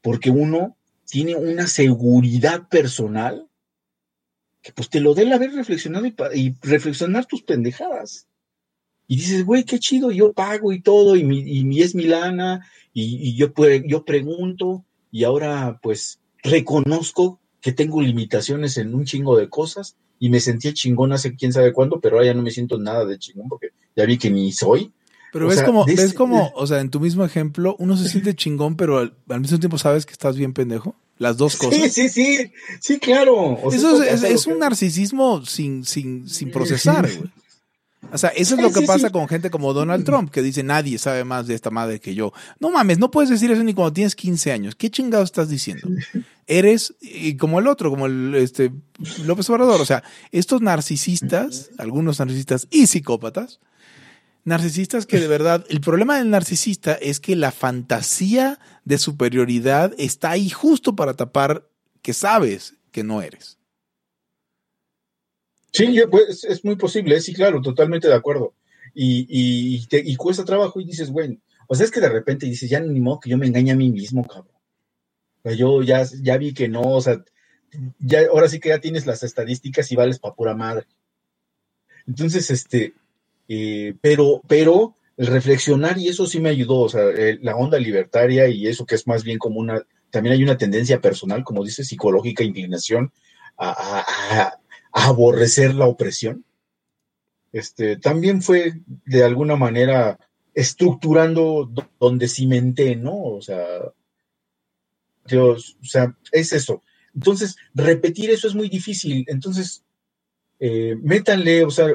porque uno tiene una seguridad personal que pues te lo dé el haber reflexionado y, reflexionar tus pendejadas. Y dices, güey, qué chido, yo pago y todo, y, mi, y es mi lana, y, yo, yo pregunto, y ahora pues reconozco que tengo limitaciones en un chingo de cosas, y me sentía chingón hace quién sabe cuándo, pero ahora ya no me siento nada de chingón, porque ya vi que ni soy,
pero ves como, ves como, o sea, en tu mismo ejemplo, uno se siente chingón, pero al, mismo tiempo sabes que estás bien pendejo. Las dos cosas.
Sí, sí, sí, sí, claro.
eso es, un narcisismo sin, sin, sin procesar, güey. O sea, eso es lo que pasa con gente como Donald Trump, que dice nadie sabe más de esta madre que yo. No mames, no puedes decir eso ni cuando tienes 15 años. ¿Qué chingado estás diciendo? Eres y como el otro, como el este López Obrador. O sea, estos narcisistas, algunos narcisistas y psicópatas, narcisistas que de verdad, el problema del narcisista es que la fantasía de superioridad está ahí justo para tapar que sabes que no eres.
Sí, pues, es muy posible, sí, claro, totalmente de acuerdo. Y, y, y cuesta trabajo y dices, bueno, o sea, es que de repente dices, ya ni modo que yo me engañe a mí mismo, cabrón. Yo ya, ya vi que no, o sea, ya, ahora sí que ya tienes las estadísticas y vales para pura madre. Entonces, este, eh, pero, pero el reflexionar y eso sí me ayudó, o sea, la onda libertaria y eso que es más bien como una, también hay una tendencia personal, como dice, psicológica, inclinación a, aborrecer la opresión. Este, también fue de alguna manera estructurando donde cimenté, ¿no? O sea, Dios, o sea, es eso. Entonces, repetir eso es muy difícil. Entonces, eh, métanle, o sea,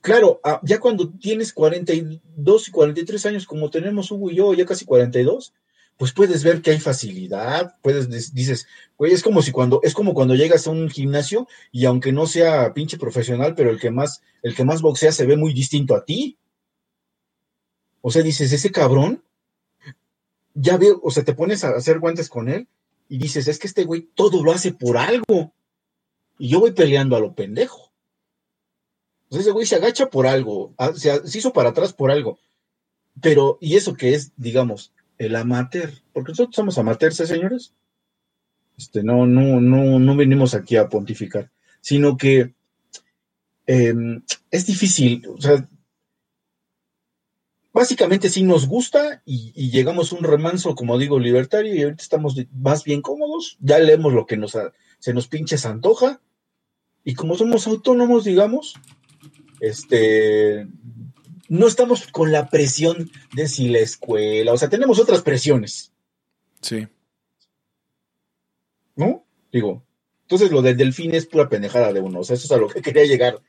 claro, ah, ya cuando tienes 42 y 43 años, como tenemos Hugo y yo, ya casi 42, pues puedes ver que hay facilidad, puedes, dices, güey, es como si cuando, es como cuando llegas a un gimnasio y aunque no sea pinche profesional, pero el que más, el que más boxea se ve muy distinto a ti. O sea, dices, ese cabrón, ya veo, o sea, te pones a hacer guantes con él y dices, es que este güey todo lo hace por algo. Y yo voy peleando a lo pendejo. Sea, ese güey se agacha por algo, ah, se, se hizo para atrás por algo. Pero, y eso que es, digamos, el amateur, porque nosotros somos amateurs, ¿eh, señores. Este, no, no, no, no venimos aquí a pontificar, sino que em, es difícil, o sea, básicamente sí nos gusta y, llegamos a un remanso, como digo, libertario y ahorita estamos más bien cómodos, ya leemos lo que nos, se nos pinche se antoja y como somos autónomos, digamos, este, no estamos con la presión de si la escuela, o sea, tenemos otras presiones.
Sí.
¿No? Digo, entonces lo del delfín es pura pendejada de uno, o sea, eso es a lo que quería llegar.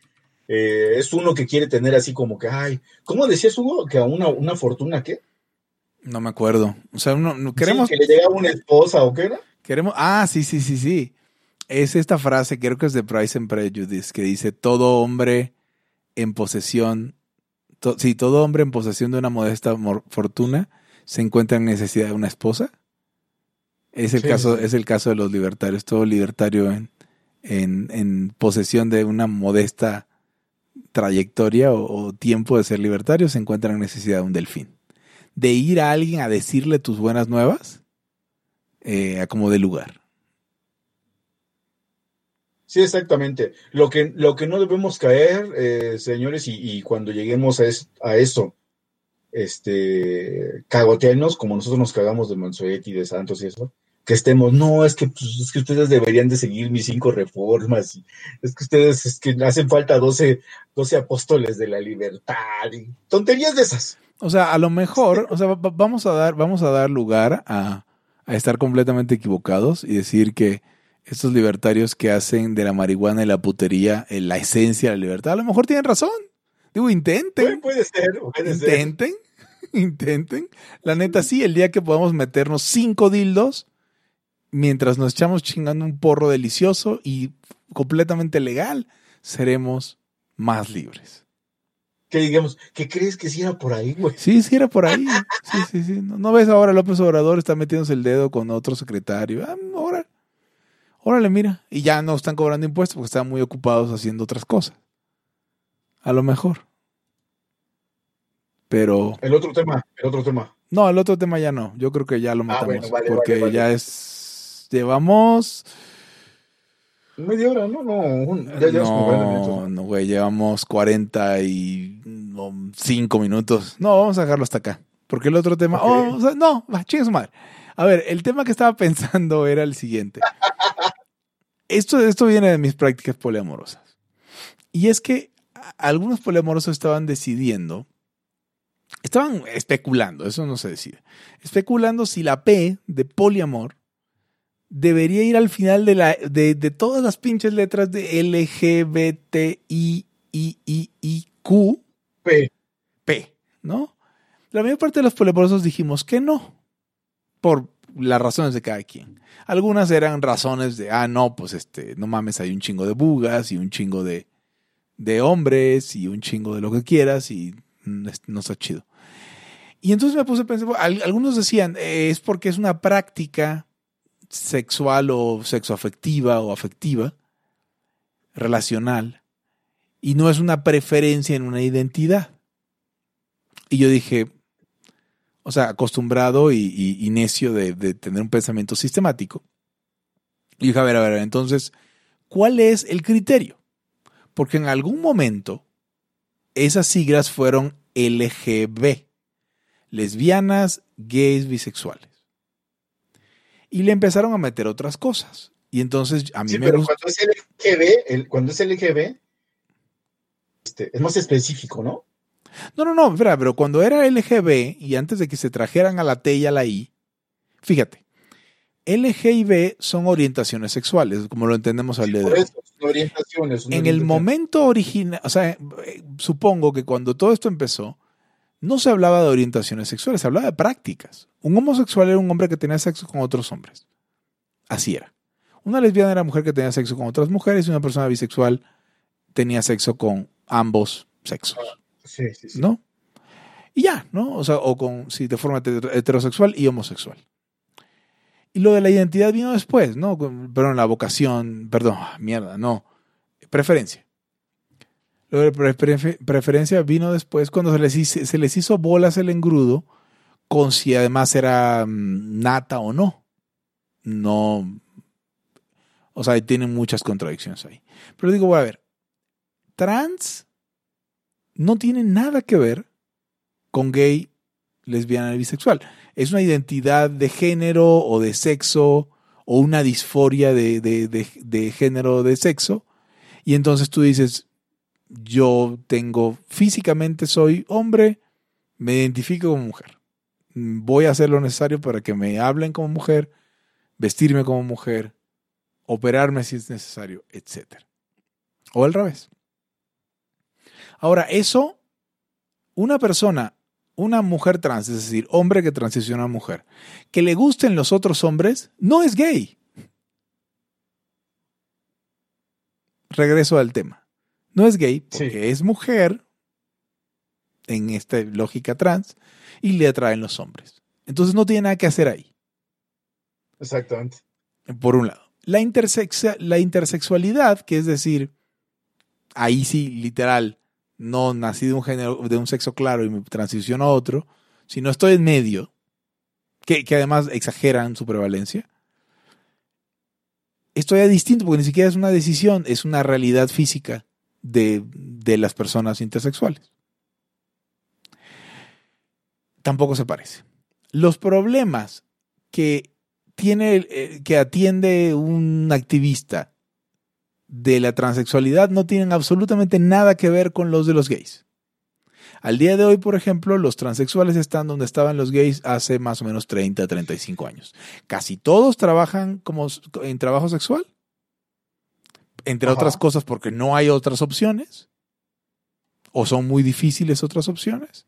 Eh, es uno que quiere tener así como que, ay, ¿cómo decías Hugo? Que a una, una fortuna, ¿qué?
No me acuerdo. O sea, no, queremos.
que le llega una esposa o qué era.
Queremos. Ah, sí, sí, sí, sí. Es esta frase, creo que es de Price and Prejudice, que dice: Todo hombre en posesión si todo hombre en posesión de una modesta fortuna se encuentra en necesidad de una esposa. Es el, caso, es el caso de los libertarios. Todo libertario en, en, posesión de una modesta trayectoria o, tiempo de ser libertario se encuentra en necesidad de un delfín. De ir a alguien a decirle tus buenas nuevas eh, a como de lugar.
Sí, exactamente. Lo que, lo que no debemos caer, eh, señores, y, cuando lleguemos a, a eso, este, cagotearnos, como nosotros nos cagamos de Mansuetti, de Santos y eso, que estemos, no, es que, pues, es que ustedes deberían de seguir mis cinco reformas, y es que ustedes, es que hacen falta 12, 12 apóstoles de la libertad, y tonterías de esas.
O sea, a lo mejor, o sea, vamos a dar, vamos a dar lugar a, a estar completamente equivocados y decir que estos libertarios que hacen de la marihuana y la putería la esencia de la libertad, a lo mejor tienen razón. Digo, intenten.
Puede, ser, puede
intenten, intenten. La neta, sí, el día que podamos meternos cinco dildos mientras nos echamos chingando un porro delicioso y completamente legal, seremos más libres.
Que digamos, ¿qué crees que sí era por ahí, güey?
Sí, sí era por ahí. Sí, sí, sí. ¿No, ves ahora López Obrador está metiéndose el dedo con otro secretario? Ah, ahora órale, mira, y ya no están cobrando impuestos porque están muy ocupados haciendo otras cosas. A lo mejor. Pero.
El otro tema, el otro tema.
No, el otro tema ya no. Yo creo que ya lo ah, matamos. porque ya es. Llevamos.
Media hora, no, no. Ya
no, no, güey, llevamos 45 minutos. No, vamos a dejarlo hasta acá. Porque el otro tema. Oh, no, va, chingue su madre. A ver, el tema que estaba pensando era el siguiente. Esto, esto viene de mis prácticas poliamorosas. Y es que algunos poliamorosos estaban decidiendo, estaban especulando, eso no se decide, especulando si la P de poliamor debería ir al final de, la, de, de todas las pinches letras de LGBTIIIQ.
P.
P, ¿no? La mayor parte de los poliamorosos dijimos que no por las razones de cada quien. Algunas eran razones de, ah, no, pues este, no mames, hay un chingo de bugas y un chingo de, de hombres y un chingo de lo que quieras y no está chido. Y entonces me puse a pensar, algunos decían, es porque es una práctica sexual o sexoafectiva o afectiva, relacional, y no es una preferencia en una identidad. Y yo dije, o sea, acostumbrado y, necio de, de, tener un pensamiento sistemático. Y dije, a ver, a ver, entonces, ¿cuál es el criterio? Porque en algún momento esas siglas fueron LGB, lesbianas, gays, bisexuales. Y le empezaron a meter otras cosas. Y entonces a mí me
pero Cuando es LGB, cuando es LGB, este, es más específico, ¿no?
No, no, no, espera, pero cuando era LGB y antes de que se trajeran a la T y a la I, fíjate, LG y B son orientaciones sexuales, como lo entendemos al día de hoy.
Orientaciones.
En el momento original, o sea, supongo que cuando todo esto empezó, no se hablaba de orientaciones sexuales, se hablaba de prácticas. Un homosexual era un hombre que tenía sexo con otros hombres. Así era. Una lesbiana era mujer que tenía sexo con otras mujeres y una persona bisexual tenía sexo con ambos sexos.
Sí, sí, sí.
¿No? Y ya, ¿no? O sea, o con, sí, de forma heterosexual y homosexual. Y lo de la identidad vino después, ¿no? Perdón, la vocación, perdón, ah, mierda, no. Preferencia. Lo de preferencia vino después cuando se les, hizo, se les hizo bolas el engrudo con si además era mm, nata o no. No. O sea, tienen muchas contradicciones ahí. Pero digo, a ver, trans no tiene nada que ver con gay, lesbiana y bisexual es una identidad de género o de sexo o una disforia de, de, de, de género de sexo. Y entonces tú dices, yo tengo, físicamente soy hombre, me identifico como mujer. Voy a hacer lo necesario para que me hablen como mujer, vestirme como mujer, operarme si es necesario, etc. O al revés. Ahora, eso, una persona una mujer trans, es decir, hombre que transiciona a mujer, que le gusten los otros hombres, no es gay. Regreso al tema. No es gay porque es mujer en esta lógica trans y le atraen los hombres. Entonces no tiene nada que hacer ahí.
Exactamente.
Por un lado. La, la intersexualidad, que es decir, ahí sí, literal, no nací de un género, de un sexo claro y me transiciono a otro, sino estoy en medio, que, además exageran su prevalencia, esto ya es distinto porque ni siquiera es una decisión, es una realidad física de, de las personas intersexuales. Tampoco se parece. Los problemas que tiene, eh, que atiende un activista de la transexualidad no tienen absolutamente nada que ver con los de los gays. Al día de hoy, por ejemplo, los transexuales están donde estaban los gays hace más o menos 30, 35 años. Casi todos trabajan como en trabajo sexual, entre otras cosas porque no hay otras opciones, o son muy difíciles otras opciones.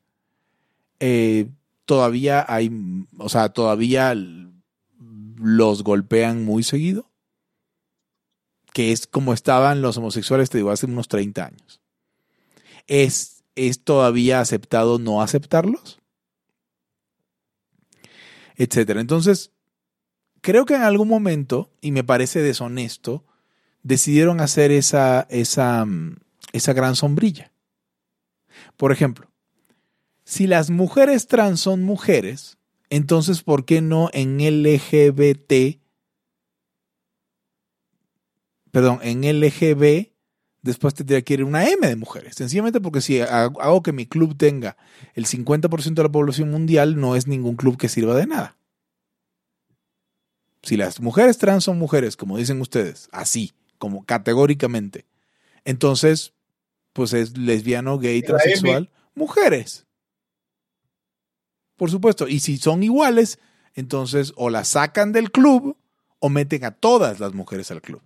Eh, todavía hay, o sea, todavía los golpean muy seguido que es como estaban los homosexuales, te digo, hace unos 30 años. ¿Es, es todavía aceptado no aceptarlos? Etcétera. Entonces, creo que en algún momento, y me parece deshonesto, decidieron hacer esa, esa, mm, esa gran sombrilla. Por ejemplo, si las mujeres trans son mujeres, entonces, ¿por qué no en LGBT perdón, en LGB, después tendría que ir una M de mujeres. Sencillamente porque si hago que mi club tenga el 50% de la población mundial, no es ningún club que sirva de nada. Si las mujeres trans son mujeres, como dicen ustedes, así, como categóricamente, entonces, pues es lesbiano, gay, transexual, mujeres. Por supuesto. Y si son iguales, entonces o las sacan del club o meten a todas las mujeres al club.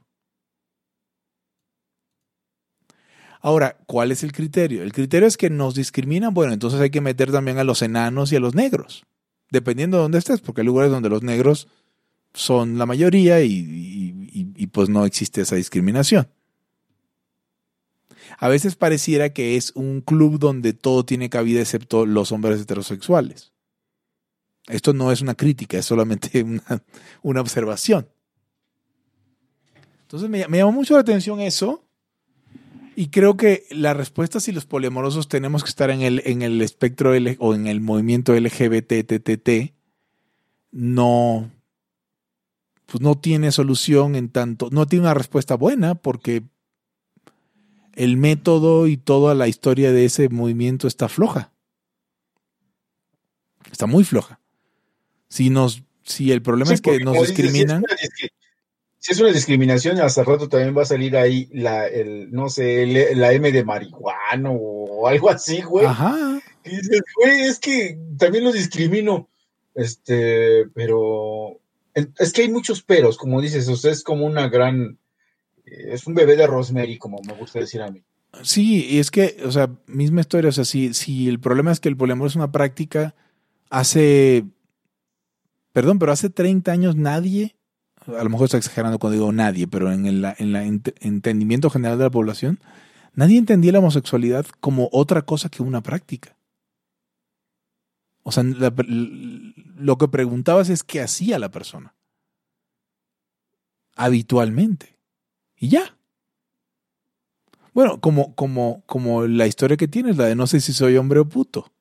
Ahora, ¿cuál es el criterio? El criterio es que nos discriminan, bueno, entonces hay que meter también a los enanos y a los negros, dependiendo de dónde estés, porque hay lugares donde los negros son la mayoría y, pues no existe esa discriminación. A veces pareciera que es un club donde todo tiene cabida excepto los hombres heterosexuales. Esto no es una crítica, es solamente una, observación. Entonces me, me llamó mucho la atención eso Y creo que la respuesta si los poliamorosos tenemos que estar en el, en el espectro L, o en el movimiento LGBT, no, pues no tiene solución en tanto, no tiene una respuesta buena porque el método y toda la historia de ese movimiento está floja. Está muy floja. Si nos, si el problema es que nos discriminan
si es una discriminación, hasta rato también va a salir ahí la, el, no sé, la M de marihuana o algo así, güey. Ajá. Y dices, güey, es que también lo discrimino. Este, pero es que hay muchos peros, como dices, usted es como una gran, es un bebé de Rosemary, como me gusta decir a mí.
Sí, y es que, o sea, misma historia, o sea, si, si el problema es que el poliamor es una práctica, hace, perdón, pero hace 30 años nadie a lo mejor estoy exagerando cuando digo nadie, pero en el en entendimiento general de la población, nadie entendía la homosexualidad como otra cosa que una práctica. O sea, lo que preguntabas es qué hacía la persona. Habitualmente. Y ya. Bueno, como, como, como la historia que tienes, la de no sé si soy hombre o puto.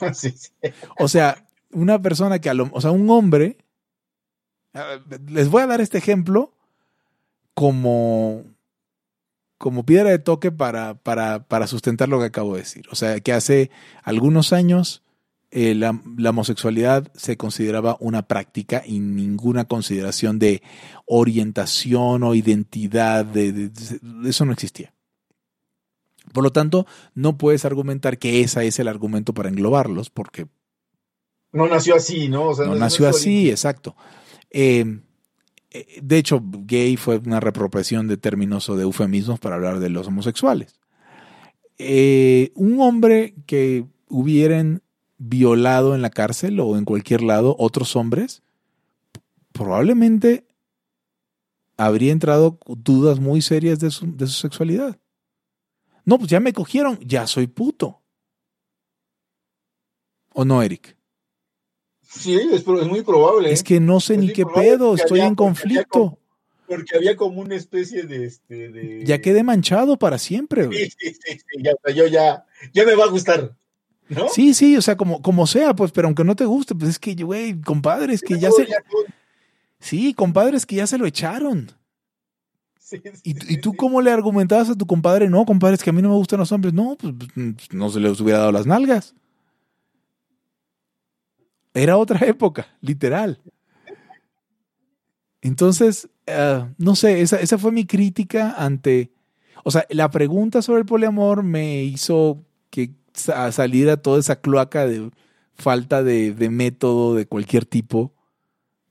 O sea, una persona que a lo, o sea, un hombre les voy a dar este ejemplo como, como piedra de toque para, para, sustentar lo que acabo de decir. O sea, que hace algunos años eh, la, homosexualidad se consideraba una práctica y ninguna consideración de orientación o identidad, de, eso no existía. Por lo tanto, no puedes argumentar que ese es el argumento para englobarlos, porque...
No nació así, ¿no?
no, nació así, exacto. Eh, eh, de hecho, gay fue una repropiación de términos o de eufemismos para hablar de los homosexuales. Eh, un hombre que hubieran violado en la cárcel o en cualquier lado otros hombres, probablemente habría entrado dudas muy serias de su, de su sexualidad. No, pues ya me cogieron, ya soy puto. ¿O no, Eric?
Sí, es, muy probable.
Es que no sé ni qué pedo, estoy en conflicto.
Porque había, como, una especie de, este,
Ya quedé manchado para siempre.
Sí, sí, sí, ya, yo ya, ya me va a gustar. ¿No?
Sí, sí, o sea, como, como sea, pues, pero aunque no te guste, pues es que, güey, compadres, que ya se... Sí, compadres que ya se lo echaron. Sí, ¿Y, ¿Y, tú cómo le argumentabas a tu compadre? No, compadres, que a mí no me gustan los hombres. No, pues, pues no se les hubiera dado las nalgas. Era otra época, literal. Entonces, eh, no sé, esa, esa, fue mi crítica ante, o sea, la pregunta sobre el poliamor me hizo que saliera toda esa cloaca de falta de, de, método de cualquier tipo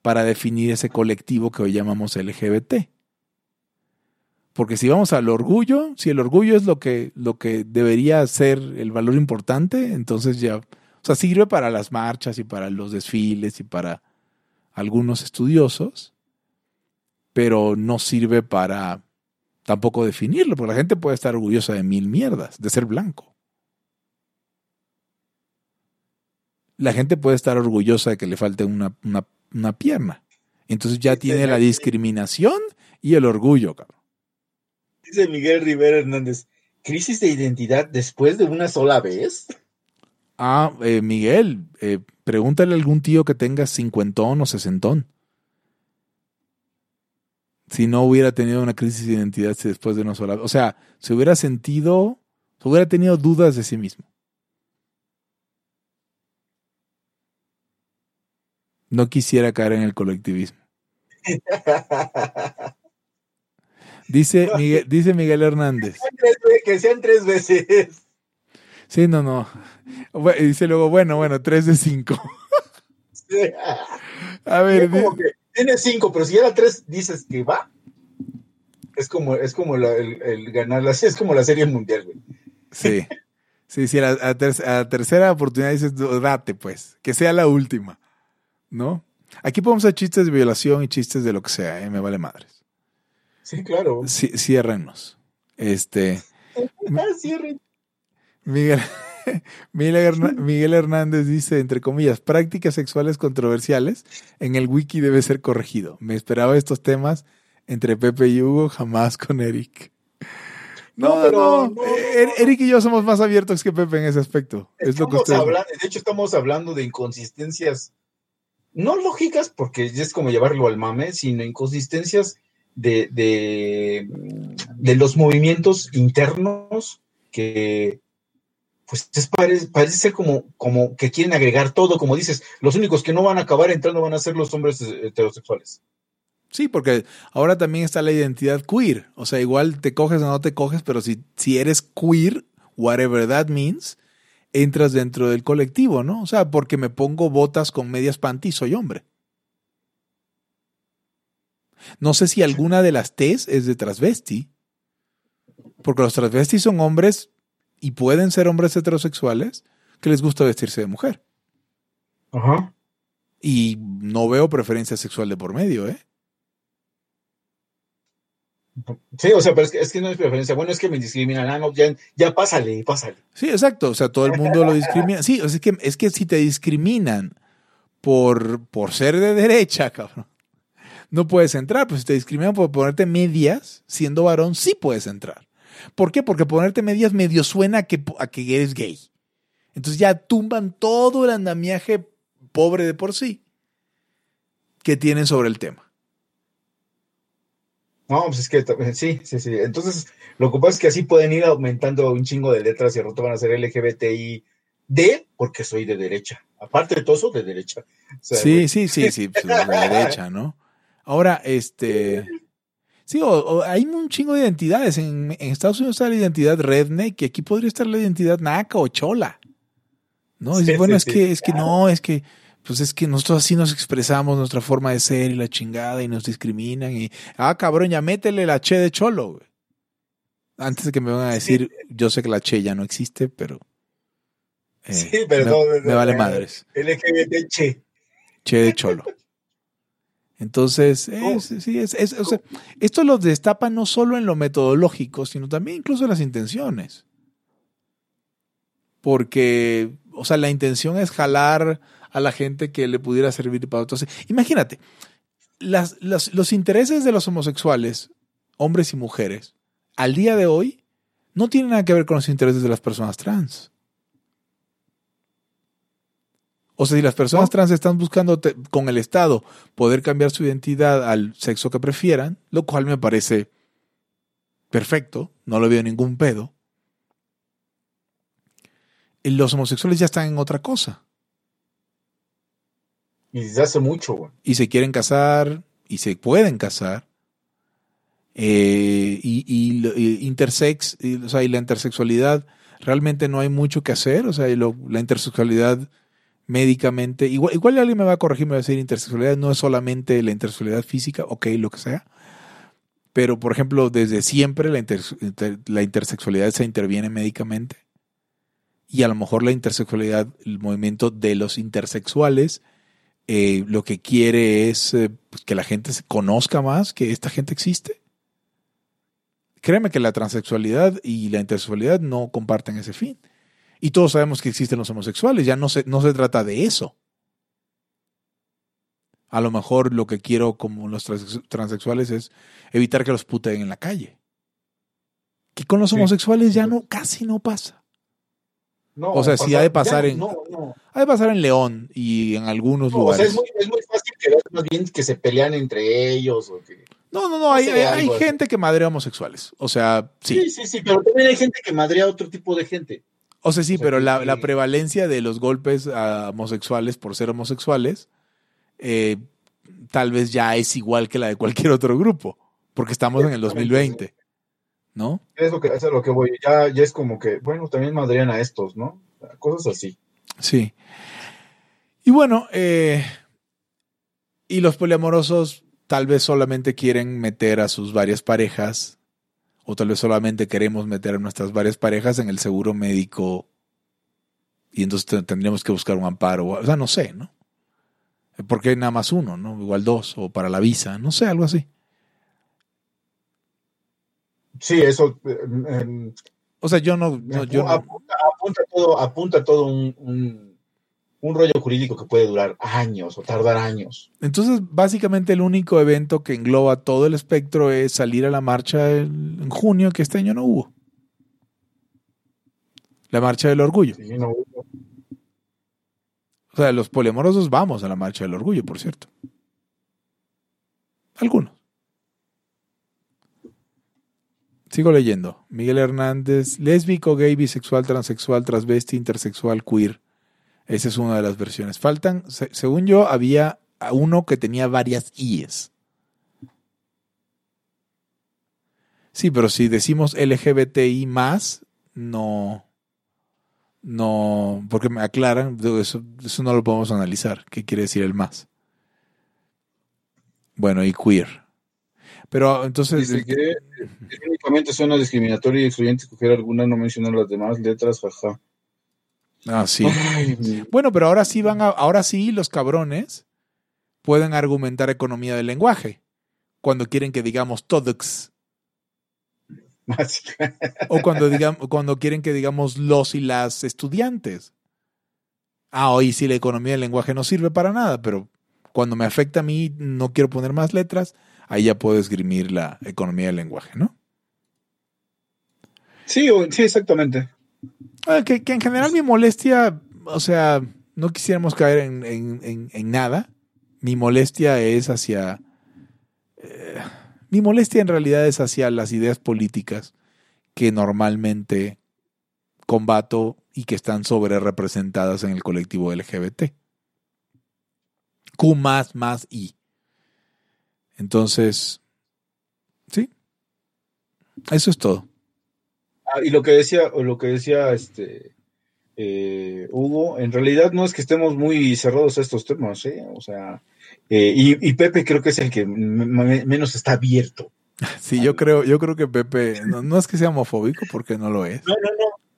para definir ese colectivo que hoy llamamos LGBT. Porque si vamos al orgullo, si el orgullo es lo que, lo que debería ser el valor importante, entonces ya sea, sirve para las marchas y para los desfiles y para algunos estudiosos, pero no sirve para tampoco definirlo, porque la gente puede estar orgullosa de mil mierdas, de ser blanco. La gente puede estar orgullosa de que le falte una, pierna. Entonces ya tiene la discriminación y el orgullo, cabrón.
Dice Miguel Rivera Hernández, ¿crisis de identidad después de una sola vez?
Ah, eh, Miguel, eh, pregúntale a algún tío que tenga cincuentón o sesentón. Si no hubiera tenido una crisis de identidad después de una sola. O sea, se hubiera sentido, se hubiera tenido dudas de sí mismo. No quisiera caer en el colectivismo. Dice Miguel, dice Miguel Hernández.
Que sean tres veces.
Sí, no, no. Dice luego, bueno, bueno, 3 de 5.
A ver. tiene 5, pero si era 3, dices que va. Es como, es como el, el, ganar la, es como la serie mundial, güey.
Sí. Sí, sí, a, la tercera oportunidad dices, date, pues, que sea la última, ¿no? Aquí podemos hacer chistes de violación y chistes de lo que sea, ¿eh? me vale madres.
Sí, claro.
Sí, ciérrenos. Este.
Cierren.
Miguel, Miguel Hernández dice, entre comillas, prácticas sexuales controversiales, en el wiki debe ser corregido. Me esperaba estos temas entre Pepe y Hugo, jamás con Eric. No, no, no. Eh, Eric y yo somos más abiertos que Pepe en ese aspecto. Es lo que usted...
hablando, de hecho, estamos hablando de inconsistencias no lógicas, porque es como llevarlo al mame, sino inconsistencias de, de, de los movimientos internos que, pues es, parece, ser como, como que quieren agregar todo, como dices, los únicos que no van a acabar entrando van a ser los hombres heterosexuales.
Sí, porque ahora también está la identidad queer. O sea, igual te coges o no te coges, pero si, si eres queer, whatever that means, entras dentro del colectivo, ¿no? O sea, porque me pongo botas con medias panty soy hombre. No sé si alguna de las T's es de transvesti, porque los transvestis son hombres y pueden ser hombres heterosexuales que les gusta vestirse de mujer.
Ajá.
Y no veo preferencia sexual de por medio, ¿eh?
Sí, o sea, pero es que, no es preferencia. Bueno, es que me discriminan. Ah, no, ya, ya pásale, pásale.
Sí, exacto. O sea, todo el mundo lo discrimina. Sí, o sea, es que, es que si te discriminan por, por ser de derecha, cabrón, no puedes entrar. Pues si te discriminan por ponerte medias, siendo varón, sí puedes entrar. ¿Por qué? Porque ponerte medias medio suena a que, a que eres gay. Entonces ya tumban todo el andamiaje pobre de por sí que tienen sobre el tema.
No, pues es que sí, sí, sí. Entonces, lo que pasa es que así pueden ir aumentando un chingo de letras y al rato van a ser LGBTI D porque soy de derecha. Aparte de todo eso, de derecha.
sí, sí, sí, sí, pues, de derecha, ¿no? Ahora, este. Sí, hay un chingo de identidades. En, Estados Unidos está la identidad redneck, que aquí podría estar la identidad naca o chola. ¿No? bueno, es que, es que no, es que pues es que nosotros así nos expresamos nuestra forma de ser y la chingada y nos discriminan y, ah, cabrón, ya métele la che de cholo, güey. Antes de que me van a decir, yo sé que la che ya no existe, pero...
Eh, sí, pero me, no,
me vale madres.
LGBT che.
Che de cholo. Entonces, sí, es, o sea, esto lo destapa no solo en lo metodológico, sino también incluso en las intenciones. Porque, o sea, la intención es jalar a la gente que le pudiera servir para otros. Imagínate, los intereses de los homosexuales, hombres y mujeres, al día de hoy, no tienen nada que ver con los intereses de las personas trans. O sea, si las personas trans están buscando con el Estado poder cambiar su identidad al sexo que prefieran, lo cual me parece perfecto, no le veo ningún pedo. Los homosexuales ya están en otra cosa.
Y desde hace mucho, güey.
Y se quieren casar, y se pueden casar. Eh, y, intersex, o sea, y la intersexualidad, realmente no hay mucho que hacer. O sea, la intersexualidad médicamente, igual, igual alguien me va a corregir, me va a decir intersexualidad no es solamente la intersexualidad física, ok, lo que sea. Pero, por ejemplo, desde siempre la, la intersexualidad se interviene médicamente. Y a lo mejor la intersexualidad, el movimiento de los intersexuales, eh, lo que quiere es eh, pues, que la gente se conozca más que esta gente existe. Créeme que la transexualidad y la intersexualidad no comparten ese fin. Y todos sabemos que existen los homosexuales, ya no se, no se trata de eso. A lo mejor lo que quiero como los transexuales es evitar que los puteen en la calle. Que con los homosexuales ya no, casi no pasa o sea, sí ha de pasar en. Ha de pasar en León y en algunos lugares.
O sea, es muy, fácil que más bien que se pelean entre ellos. O que,
no, no, no, hay, hay, gente que madrea homosexuales. O sea, sí.
Sí, sí, sí, pero también hay gente que madrea a otro tipo de gente.
O sea, sí, pero la, la, prevalencia de los golpes a homosexuales por ser homosexuales eh, tal vez ya es igual que la de cualquier otro grupo, porque estamos en el 2020. ¿no?
Es lo que, es lo que voy, ya, ya es como que, bueno, también madrían a estos, ¿no? Cosas así.
Sí. Y bueno, eh, y los poliamorosos tal vez solamente quieren meter a sus varias parejas, o tal vez solamente queremos meter a nuestras varias parejas en el seguro médico, y entonces tendríamos que buscar un amparo, o sea, no sé, ¿no? Porque nada más uno, ¿no? Igual dos, o para la visa, no sé, algo así.
Sí, eso. Eh,
o sea, yo no. yo
apunta, todo, apunta todo un, rollo jurídico que puede durar años o tardar años.
Entonces, básicamente, el único evento que engloba todo el espectro es salir a la marcha en junio, que este año no hubo. La marcha del orgullo.
Sí, no,
O sea, los poliamorosos vamos a la marcha del orgullo, por cierto. Algunos. Sigo leyendo. Miguel Hernández, lésbico, gay, bisexual, transexual, transvesti, intersexual, queer. Esa es una de las versiones. Faltan, se- según yo, había uno que tenía varias IES. Sí, pero si decimos LGBTI más, no. No, porque me aclaran, eso, eso no lo podemos analizar. ¿Qué quiere decir el más? Bueno, y queer. Pero entonces.
Dice que es únicamente suena discriminatorio y excluyente escoger alguna, no mencionar las demás letras, jaja.
Ah, sí.
Ay,
Bueno, pero ahora sí van a, ahora sí los cabrones pueden argumentar economía del lenguaje cuando quieren que digamos todos o cuando digamos cuando quieren que digamos los y las estudiantes. Ah, hoy sí la economía del lenguaje no sirve para nada, pero cuando me afecta a mí no quiero poner más letras, ahí ya puedo esgrimir la economía del lenguaje, ¿no?
Sí, sí, exactamente.
Ah, Que, en general mi molestia, o sea, no quisiéramos caer en, en- en- en nada. Mi molestia es hacia... eh, mi molestia en realidad es hacia las ideas políticas que normalmente combato y que están sobre representadas en el colectivo LGBT. Q más más I. Entonces, sí. Eso es todo.
Ah, y lo que decía, o lo que decía este eh, Hugo, en realidad no es que estemos muy cerrados a estos temas, ¿eh? O sea, eh, y, y Pepe creo que es el que menos está abierto.
Sí, yo creo, yo creo que Pepe, no, no es que sea homofóbico, porque no lo es.
No, no,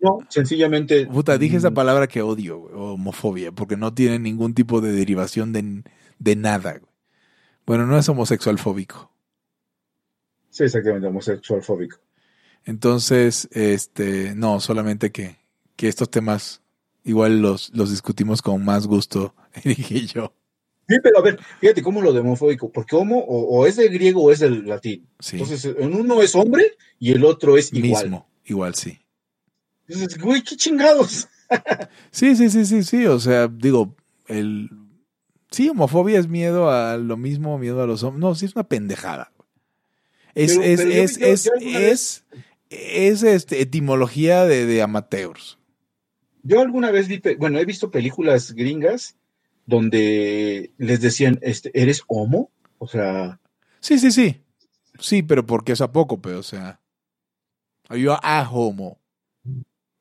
no, no, sencillamente.
Puta, dije esa
mm,
palabra que odio, güey, homofobia, porque no tiene ningún tipo de derivación de, de nada. güey. Bueno, no es homosexual fóbico.
Sí, exactamente, homosexual fóbico.
Entonces, este, no, solamente que, que estos temas igual los, los discutimos con más gusto, Eric y yo.
Sí, pero a ver, fíjate cómo lo de homofóbico, porque homo o, o es del griego o es del latín.
Sí,
Entonces, en uno es hombre y el otro es igual.
mismo, igual sí.
Entonces, güey, qué chingados.
Sí, sí, sí, sí, sí. O sea, digo, el. Sí, homofobia es miedo a lo mismo, miedo a los hombres. No, sí es una pendejada. Es,
Pero-
es,
pero
es,
yo-
es,
yo
es, es, este, etimología de, de amateurs.
Yo alguna vez vi, bueno, he visto películas gringas donde les decían, este, ¿eres homo? O sea,
Sí, sí, sí. Sí, pero porque es a poco, pero, o sea. Yo a homo.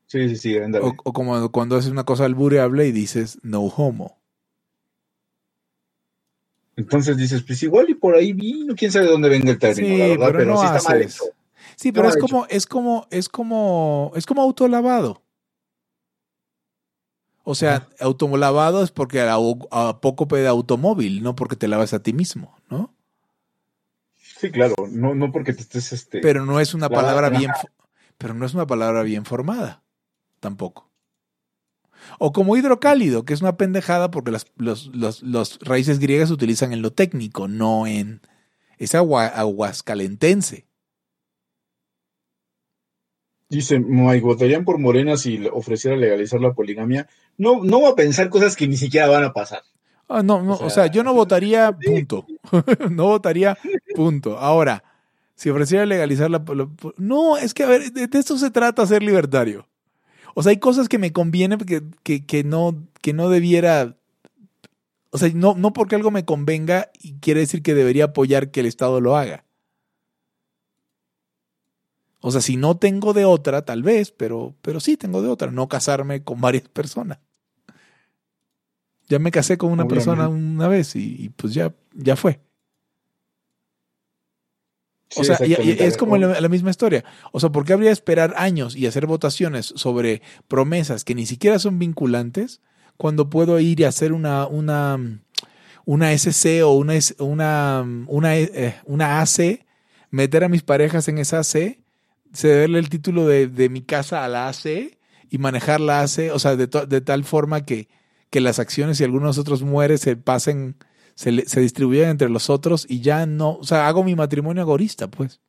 sí, sí, sí, ándale.
O, o como cuando haces una cosa albureable y dices no homo.
Entonces dices, pues igual y por ahí vino, quién sabe de dónde venga el término,
Sí,
la verdad,
pero
pero,
no
sí está mal hecho.
Sí, pero es como, es como, es como, es como autolavado. O sea, autolavado es porque a, a poco de automóvil, no porque te lavas a ti mismo, ¿no?
Sí, claro, no, no porque te estés, este,
Pero no es una
La-
palabra bien, pero no es una palabra bien formada, tampoco. O como hidrocálido, que es una pendejada porque las los, los, los raíces griegas se utilizan en lo técnico, no en es agua, aguascalentense.
Dice, Mike, votarían por Morena si ofreciera legalizar la poligamia. No, no va a pensar cosas que ni siquiera van a pasar.
Ah, no, no,
O
o sea, yo no votaría, punto. no votaría, punto. Ahora, si ofreciera legalizar la... la- No, es que, a ver, de, de esto se trata ser libertario. O sea, hay cosas que me conviene que, que, que no, que no debiera... O sea, no, no porque algo me convenga y quiere decir que debería apoyar que el Estado lo haga. O sea, si no tengo de otra, tal vez, pero, pero sí tengo de otra, no casarme con varias personas. Ya me casé con una
Obviamente.
persona una vez y, y pues ya, ya fue.
Sí,
O sea, y- y
exactamente.
es como la, la misma historia. O sea, ¿por qué habría de esperar años y hacer votaciones sobre promesas que ni siquiera son vinculantes cuando puedo ir y hacer una, una, una SC o una, una, una, eh, una AC, meter a mis parejas en esa AC, cederle el título de, de mi casa a la AC y manejar la AC, o sea, de, to- de tal forma que, que las acciones y algunos otros mueren se pasen se, se distribuyen entre los otros y ya no, o sea, hago mi matrimonio agorista, pues.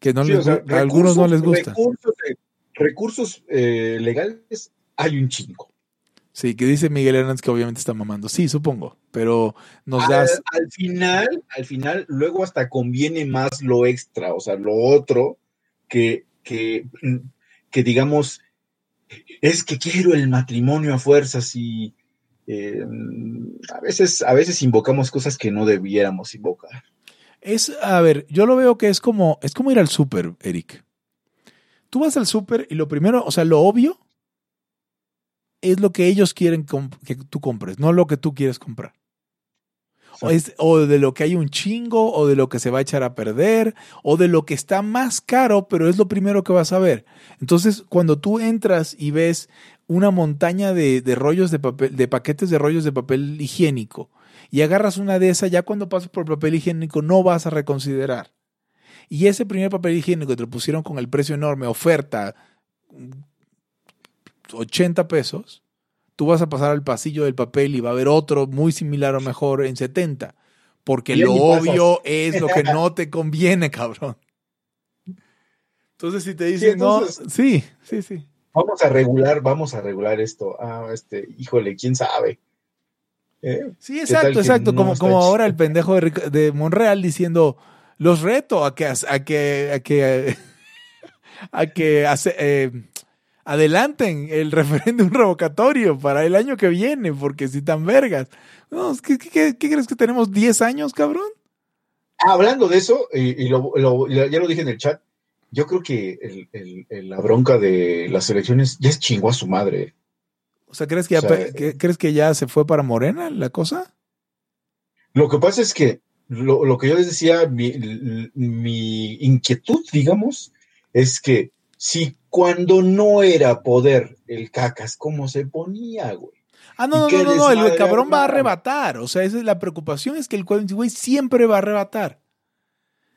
Que no
Sí,
les
o sea,
gu- a algunos no les gusta.
Recursos, eh, recursos eh, legales hay un chingo.
Sí, que dice Miguel Hernández que obviamente está mamando. Sí, supongo, pero nos das...
Al, final, al final, luego hasta conviene más lo extra, o sea, lo otro, que, que, que digamos, es que quiero el matrimonio a fuerzas y eh, a, veces, a veces invocamos cosas que no debiéramos invocar.
Es, a ver, yo lo veo que es como, es como ir al súper, Eric. Tú vas al súper y lo primero, o sea, lo obvio es lo que ellos quieren que tú compres, no lo que tú quieres comprar. O, de lo que hay un chingo, o de lo que se va a echar a perder, o de lo que está más caro, pero es lo primero que vas a ver. Entonces, cuando tú entras y ves una montaña de, de rollos de papel, de paquetes de rollos de papel higiénico, y agarras una de esas, ya cuando pasas por papel higiénico no vas a reconsiderar. Y ese primer papel higiénico te lo pusieron con el precio enorme, oferta, 80 pesos, tú vas a pasar al pasillo del papel y va a haber otro muy similar o mejor en 70. Porque lo obvio es lo que no te conviene, cabrón. Entonces, si te dicen, no, sí, sí, sí.
Vamos a regular, vamos a regular esto. Ah, este, híjole, quién sabe.
¿Eh? Sí, exacto, exacto. como, como ahora el pendejo de, de, Monreal diciendo, los reto a que, a que, a que, a que, hace, eh, adelanten el referéndum revocatorio para el año que viene, porque si tan vergas. ¿qué, crees que tenemos 10 años, cabrón?
Hablando de eso, y, ya lo dije en el chat, yo creo que la bronca de las elecciones ya es chingó a su madre.
O sea, ¿crees que, ya, ¿crees que ya se fue para Morena la cosa?
Lo que pasa es que lo, que yo les decía, mi inquietud, digamos, es que si cuando no era poder el cacas, ¿cómo se ponía, güey?
Ah, no, no, no, no, el cabrón va a arrebatar. O sea, esa es la preocupación, es que el güey siempre va a arrebatar.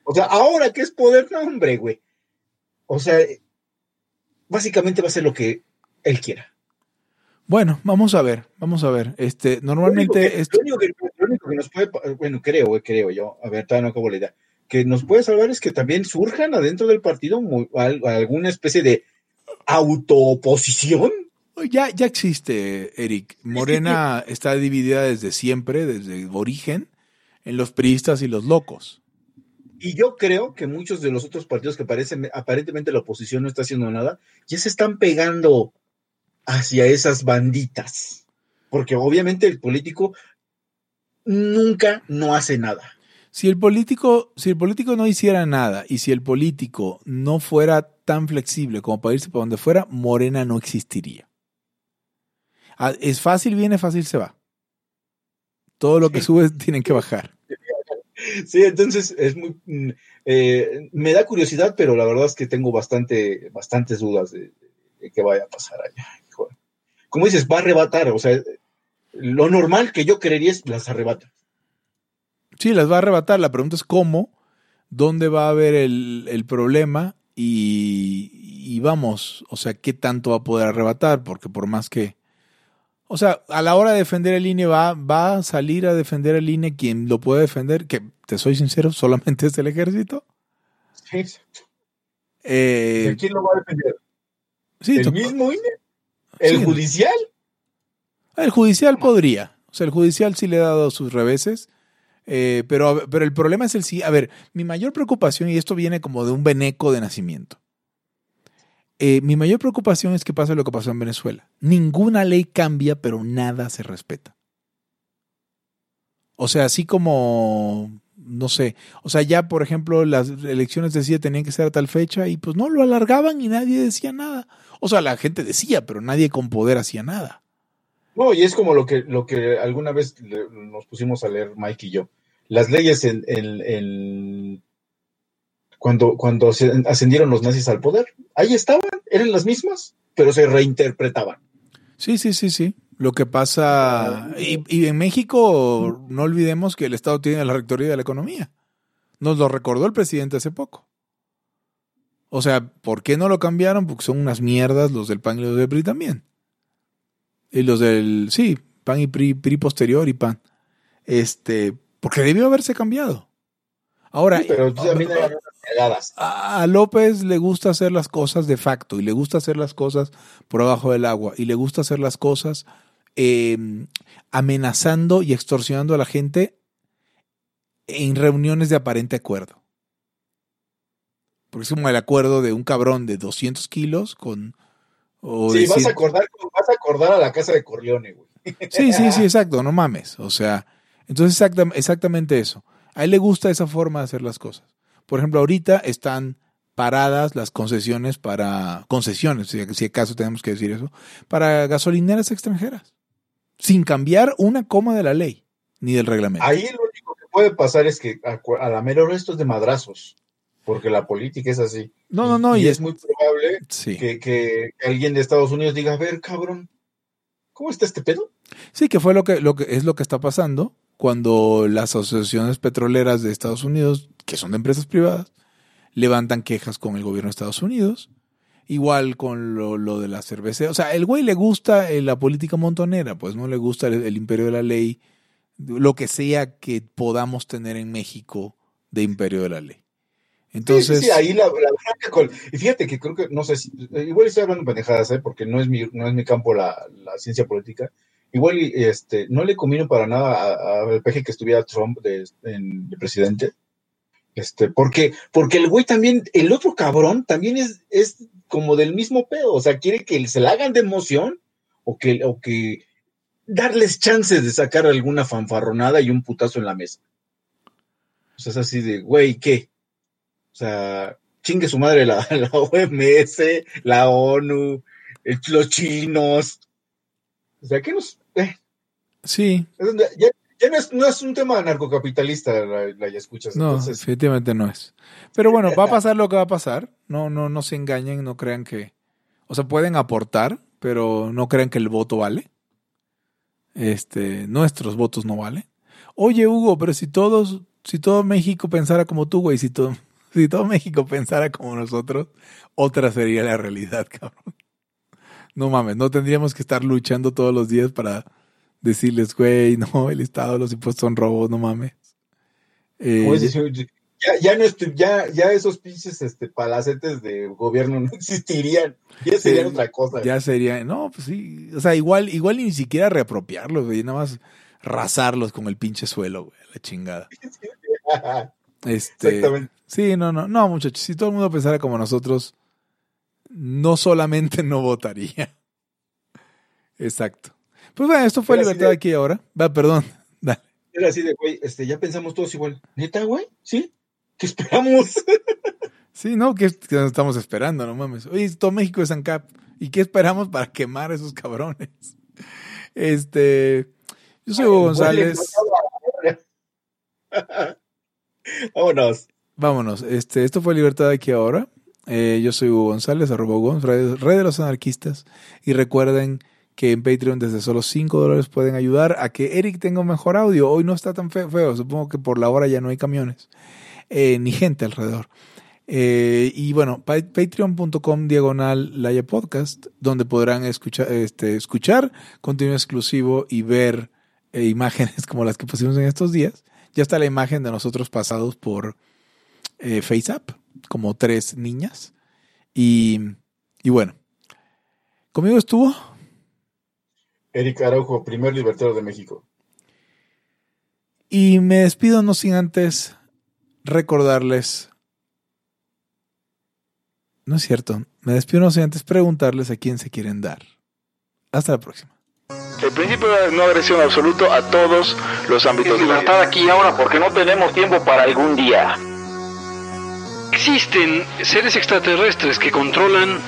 O sea, ahora que es poder, no, hombre, güey. O sea, básicamente va a ser lo que él quiera.
Bueno, vamos a ver, vamos a ver. Este, normalmente.
Lo único que, nos puede, bueno, creo, creo yo, a ver, todavía no acabo la idea que nos puede salvar es que también surjan adentro del partido alguna especie de autooposición.
Ya, ya existe, Eric. Morena está dividida desde siempre, desde origen, en los priistas y los locos.
Y yo creo que muchos de los otros partidos que parecen, aparentemente la oposición no está haciendo nada, ya se están pegando hacia esas banditas. Porque obviamente el político nunca no hace nada.
Si el político, si el político no hiciera nada y si el político no fuera tan flexible como para irse para donde fuera, Morena no existiría. Ah, es fácil, viene, fácil se va. Todo lo que sube tienen que bajar.
Sí, entonces es muy mm, eh, me da curiosidad, pero la verdad es que tengo bastante, bastantes dudas de, de qué vaya a pasar allá. Como dices, va a arrebatar, o sea, lo normal que yo creería es las arrebata.
Sí, las va a arrebatar. La pregunta es cómo, dónde va a haber el, problema y, vamos, o sea, qué tanto va a poder arrebatar, porque por más que... O sea, a la hora de defender el INE va, va a salir a defender el INE quien lo puede defender, que te soy sincero, solamente es el ejército.
Sí, eh, ¿Quién lo va a defender? ¿El mismo INE? ¿El judicial?
El judicial podría. O sea, el judicial sí le ha dado sus reveses. Eh, pero, pero el problema es el sí. A ver, mi mayor preocupación, y esto viene como de un veneco de nacimiento. Eh, mi mayor preocupación es que pasa lo que pasó en Venezuela. Ninguna ley cambia, pero nada se respeta. O sea, así como, no sé, o sea, ya por ejemplo las elecciones decía tenían que ser a tal fecha y pues no, lo alargaban y nadie decía nada. O sea, la gente decía, pero nadie con poder hacía nada.
No, y es como lo que, lo que alguna vez nos pusimos a leer Mike y yo las leyes en, cuando, cuando ascendieron los nazis al poder, ahí estaban, eran las mismas, pero se reinterpretaban.
Sí, sí, sí, sí. Lo que pasa, y, en México no olvidemos que el Estado tiene la rectoría de la economía. Nos lo recordó el presidente hace poco. O sea, ¿por qué no lo cambiaron? Porque son unas mierdas los del PAN y los del PRI también. Y los del, sí, PAN y PRI, PRI posterior y PAN. Este, porque debió haberse cambiado. Ahora,
Sí, pero también cagadas.
a a López le gusta hacer las cosas de facto y le gusta hacer las cosas por abajo del agua y le gusta hacer las cosas eh, amenazando y extorsionando a la gente en reuniones de aparente acuerdo. Porque es como el acuerdo de un cabrón de 200 kilos con... o
Sí, vas a acordar, vas a acordar a la casa de Corleone, güey.
Sí, sí, sí, exacto, no mames. O sea, entonces exactam- exactamente eso. A él le gusta esa forma de hacer las cosas. Por ejemplo, ahorita están paradas las concesiones para, concesiones, si, si acaso tenemos que decir eso, para gasolineras extranjeras, sin cambiar una coma de la ley ni del reglamento.
Ahí lo único que puede pasar es que a, la mera hora esto es de madrazos, porque la política es así.
No, no, no,
y,
y
es,
es,
muy probable
sí.
que, que alguien de Estados Unidos diga, a ver, cabrón, ¿cómo está este pedo?
Sí, que fue lo que, lo que es lo que está pasando cuando las asociaciones petroleras de Estados Unidos, que son de empresas privadas, levantan quejas con el gobierno de Estados Unidos. Igual con lo, lo de la cerveza. O sea, el güey le gusta eh, la política montonera, pues no le gusta el, imperio de la ley, lo que sea que podamos tener en México de imperio de la ley. Entonces,
sí, ahí la, fíjate que creo que, no sé si, eh, igual estoy hablando pendejadas, ¿eh? porque no es mi, no es mi campo la, la ciencia política. Igual este, no le convino para nada al peje que estuviera Trump de, en- de presidente. Este, porque, porque el güey también, el otro cabrón también es, es como del mismo pedo. O sea, quiere que se la hagan de emoción o que, o que darles chances de sacar alguna fanfarronada y un putazo en la mesa. O sea, es así de, güey, ¿qué? O sea, chingue su madre la, OMS, la ONU, el- los chinos. O sea, ¿qué nos...? eh,
sí,
ya no, es, no es un tema narcocapitalista, la, la ya escuchas.
no,
Entonces,
definitivamente no es. Pero bueno, va a pasar lo que va a pasar. No, no, no se engañen, no crean que. O sea, pueden aportar, pero no crean que el voto vale. Este, nuestros votos no valen. Oye, Hugo, pero si todos, si todo México pensara como tú, güey, si todo, si todo México pensara como nosotros, otra sería la realidad, cabrón. No mames, no tendríamos que estar luchando todos los días para decirles, güey, no, el Estado, los impuestos son robos, no mames. Eh,
ya, ya, no ya, ya esos pinches este, palacetes de gobierno no existirían. Ya serían otra cosa.
ya sería, no, pues sí, o sea, igual, igual ni siquiera reapropiarlos, güey, nada más rasarlos con el pinche suelo, güey, la chingada. Este,
Exactamente.
sí, no, no, no, muchachos, si todo el mundo pensara como nosotros, no solamente no votaría. Exacto. Pues bueno, esto fue Libertad
de-
aquí ahora. Va, perdón. Dale.
Era así de, güey, este, ya pensamos todos igual. ¿Neta, güey? ¿Sí? ¿Qué esperamos?
Sí, no, que, estamos esperando, no mames. Oye, todo México es ANCAP. ¿Y qué esperamos para quemar a esos cabrones? Este, yo soy Hugo González.
Vámonos.
Vámonos. Este, esto fue Libertad aquí ahora. Eh, yo soy Hugo González, arroba Hugo red de los anarquistas. Y recuerden que en Patreon desde solo 5 dólares pueden ayudar a que Eric tenga mejor audio. Hoy no está tan fe- feo, supongo que por la hora ya no hay camiones, eh, ni gente alrededor. Eh, y bueno, pa- patreon.com diagonal Laya Podcast, donde podrán escuchar, este, escuchar contenido exclusivo y ver imágenes como las que pusimos en estos días. Ya está la imagen de nosotros pasados por FaceApp, como tres niñas. Y, y bueno, conmigo estuvo.
Eric Araujo, primer libertario de México.
Y me despido no sin antes recordarles. No es cierto. Me despido no sin antes preguntarles a quién se quieren dar. Hasta la próxima.
El principio de no agresión absoluto a todos los ámbitos
Es
de la vida.
libertad aquí y ahora porque no tenemos tiempo para algún día.
Existen seres extraterrestres que controlan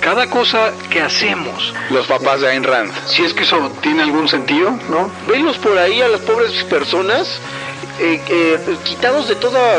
cada cosa que hacemos.
Los papás de Ayn Rand.
Si es que eso tiene algún sentido, ¿no?
Venlos por ahí a las pobres personas eh, eh, quitados de toda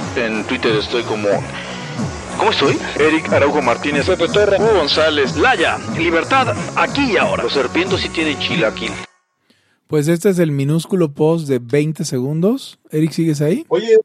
En Twitter estoy como ¿Cómo estoy? Eric Araujo Martínez, Pepe Torra, Hugo González,
Laya, libertad, aquí y ahora.
Los serpientes sí tienen chilaquil.
Pues este es el minúsculo post de 20 segundos. Eric, ¿sigues ahí?
Oye,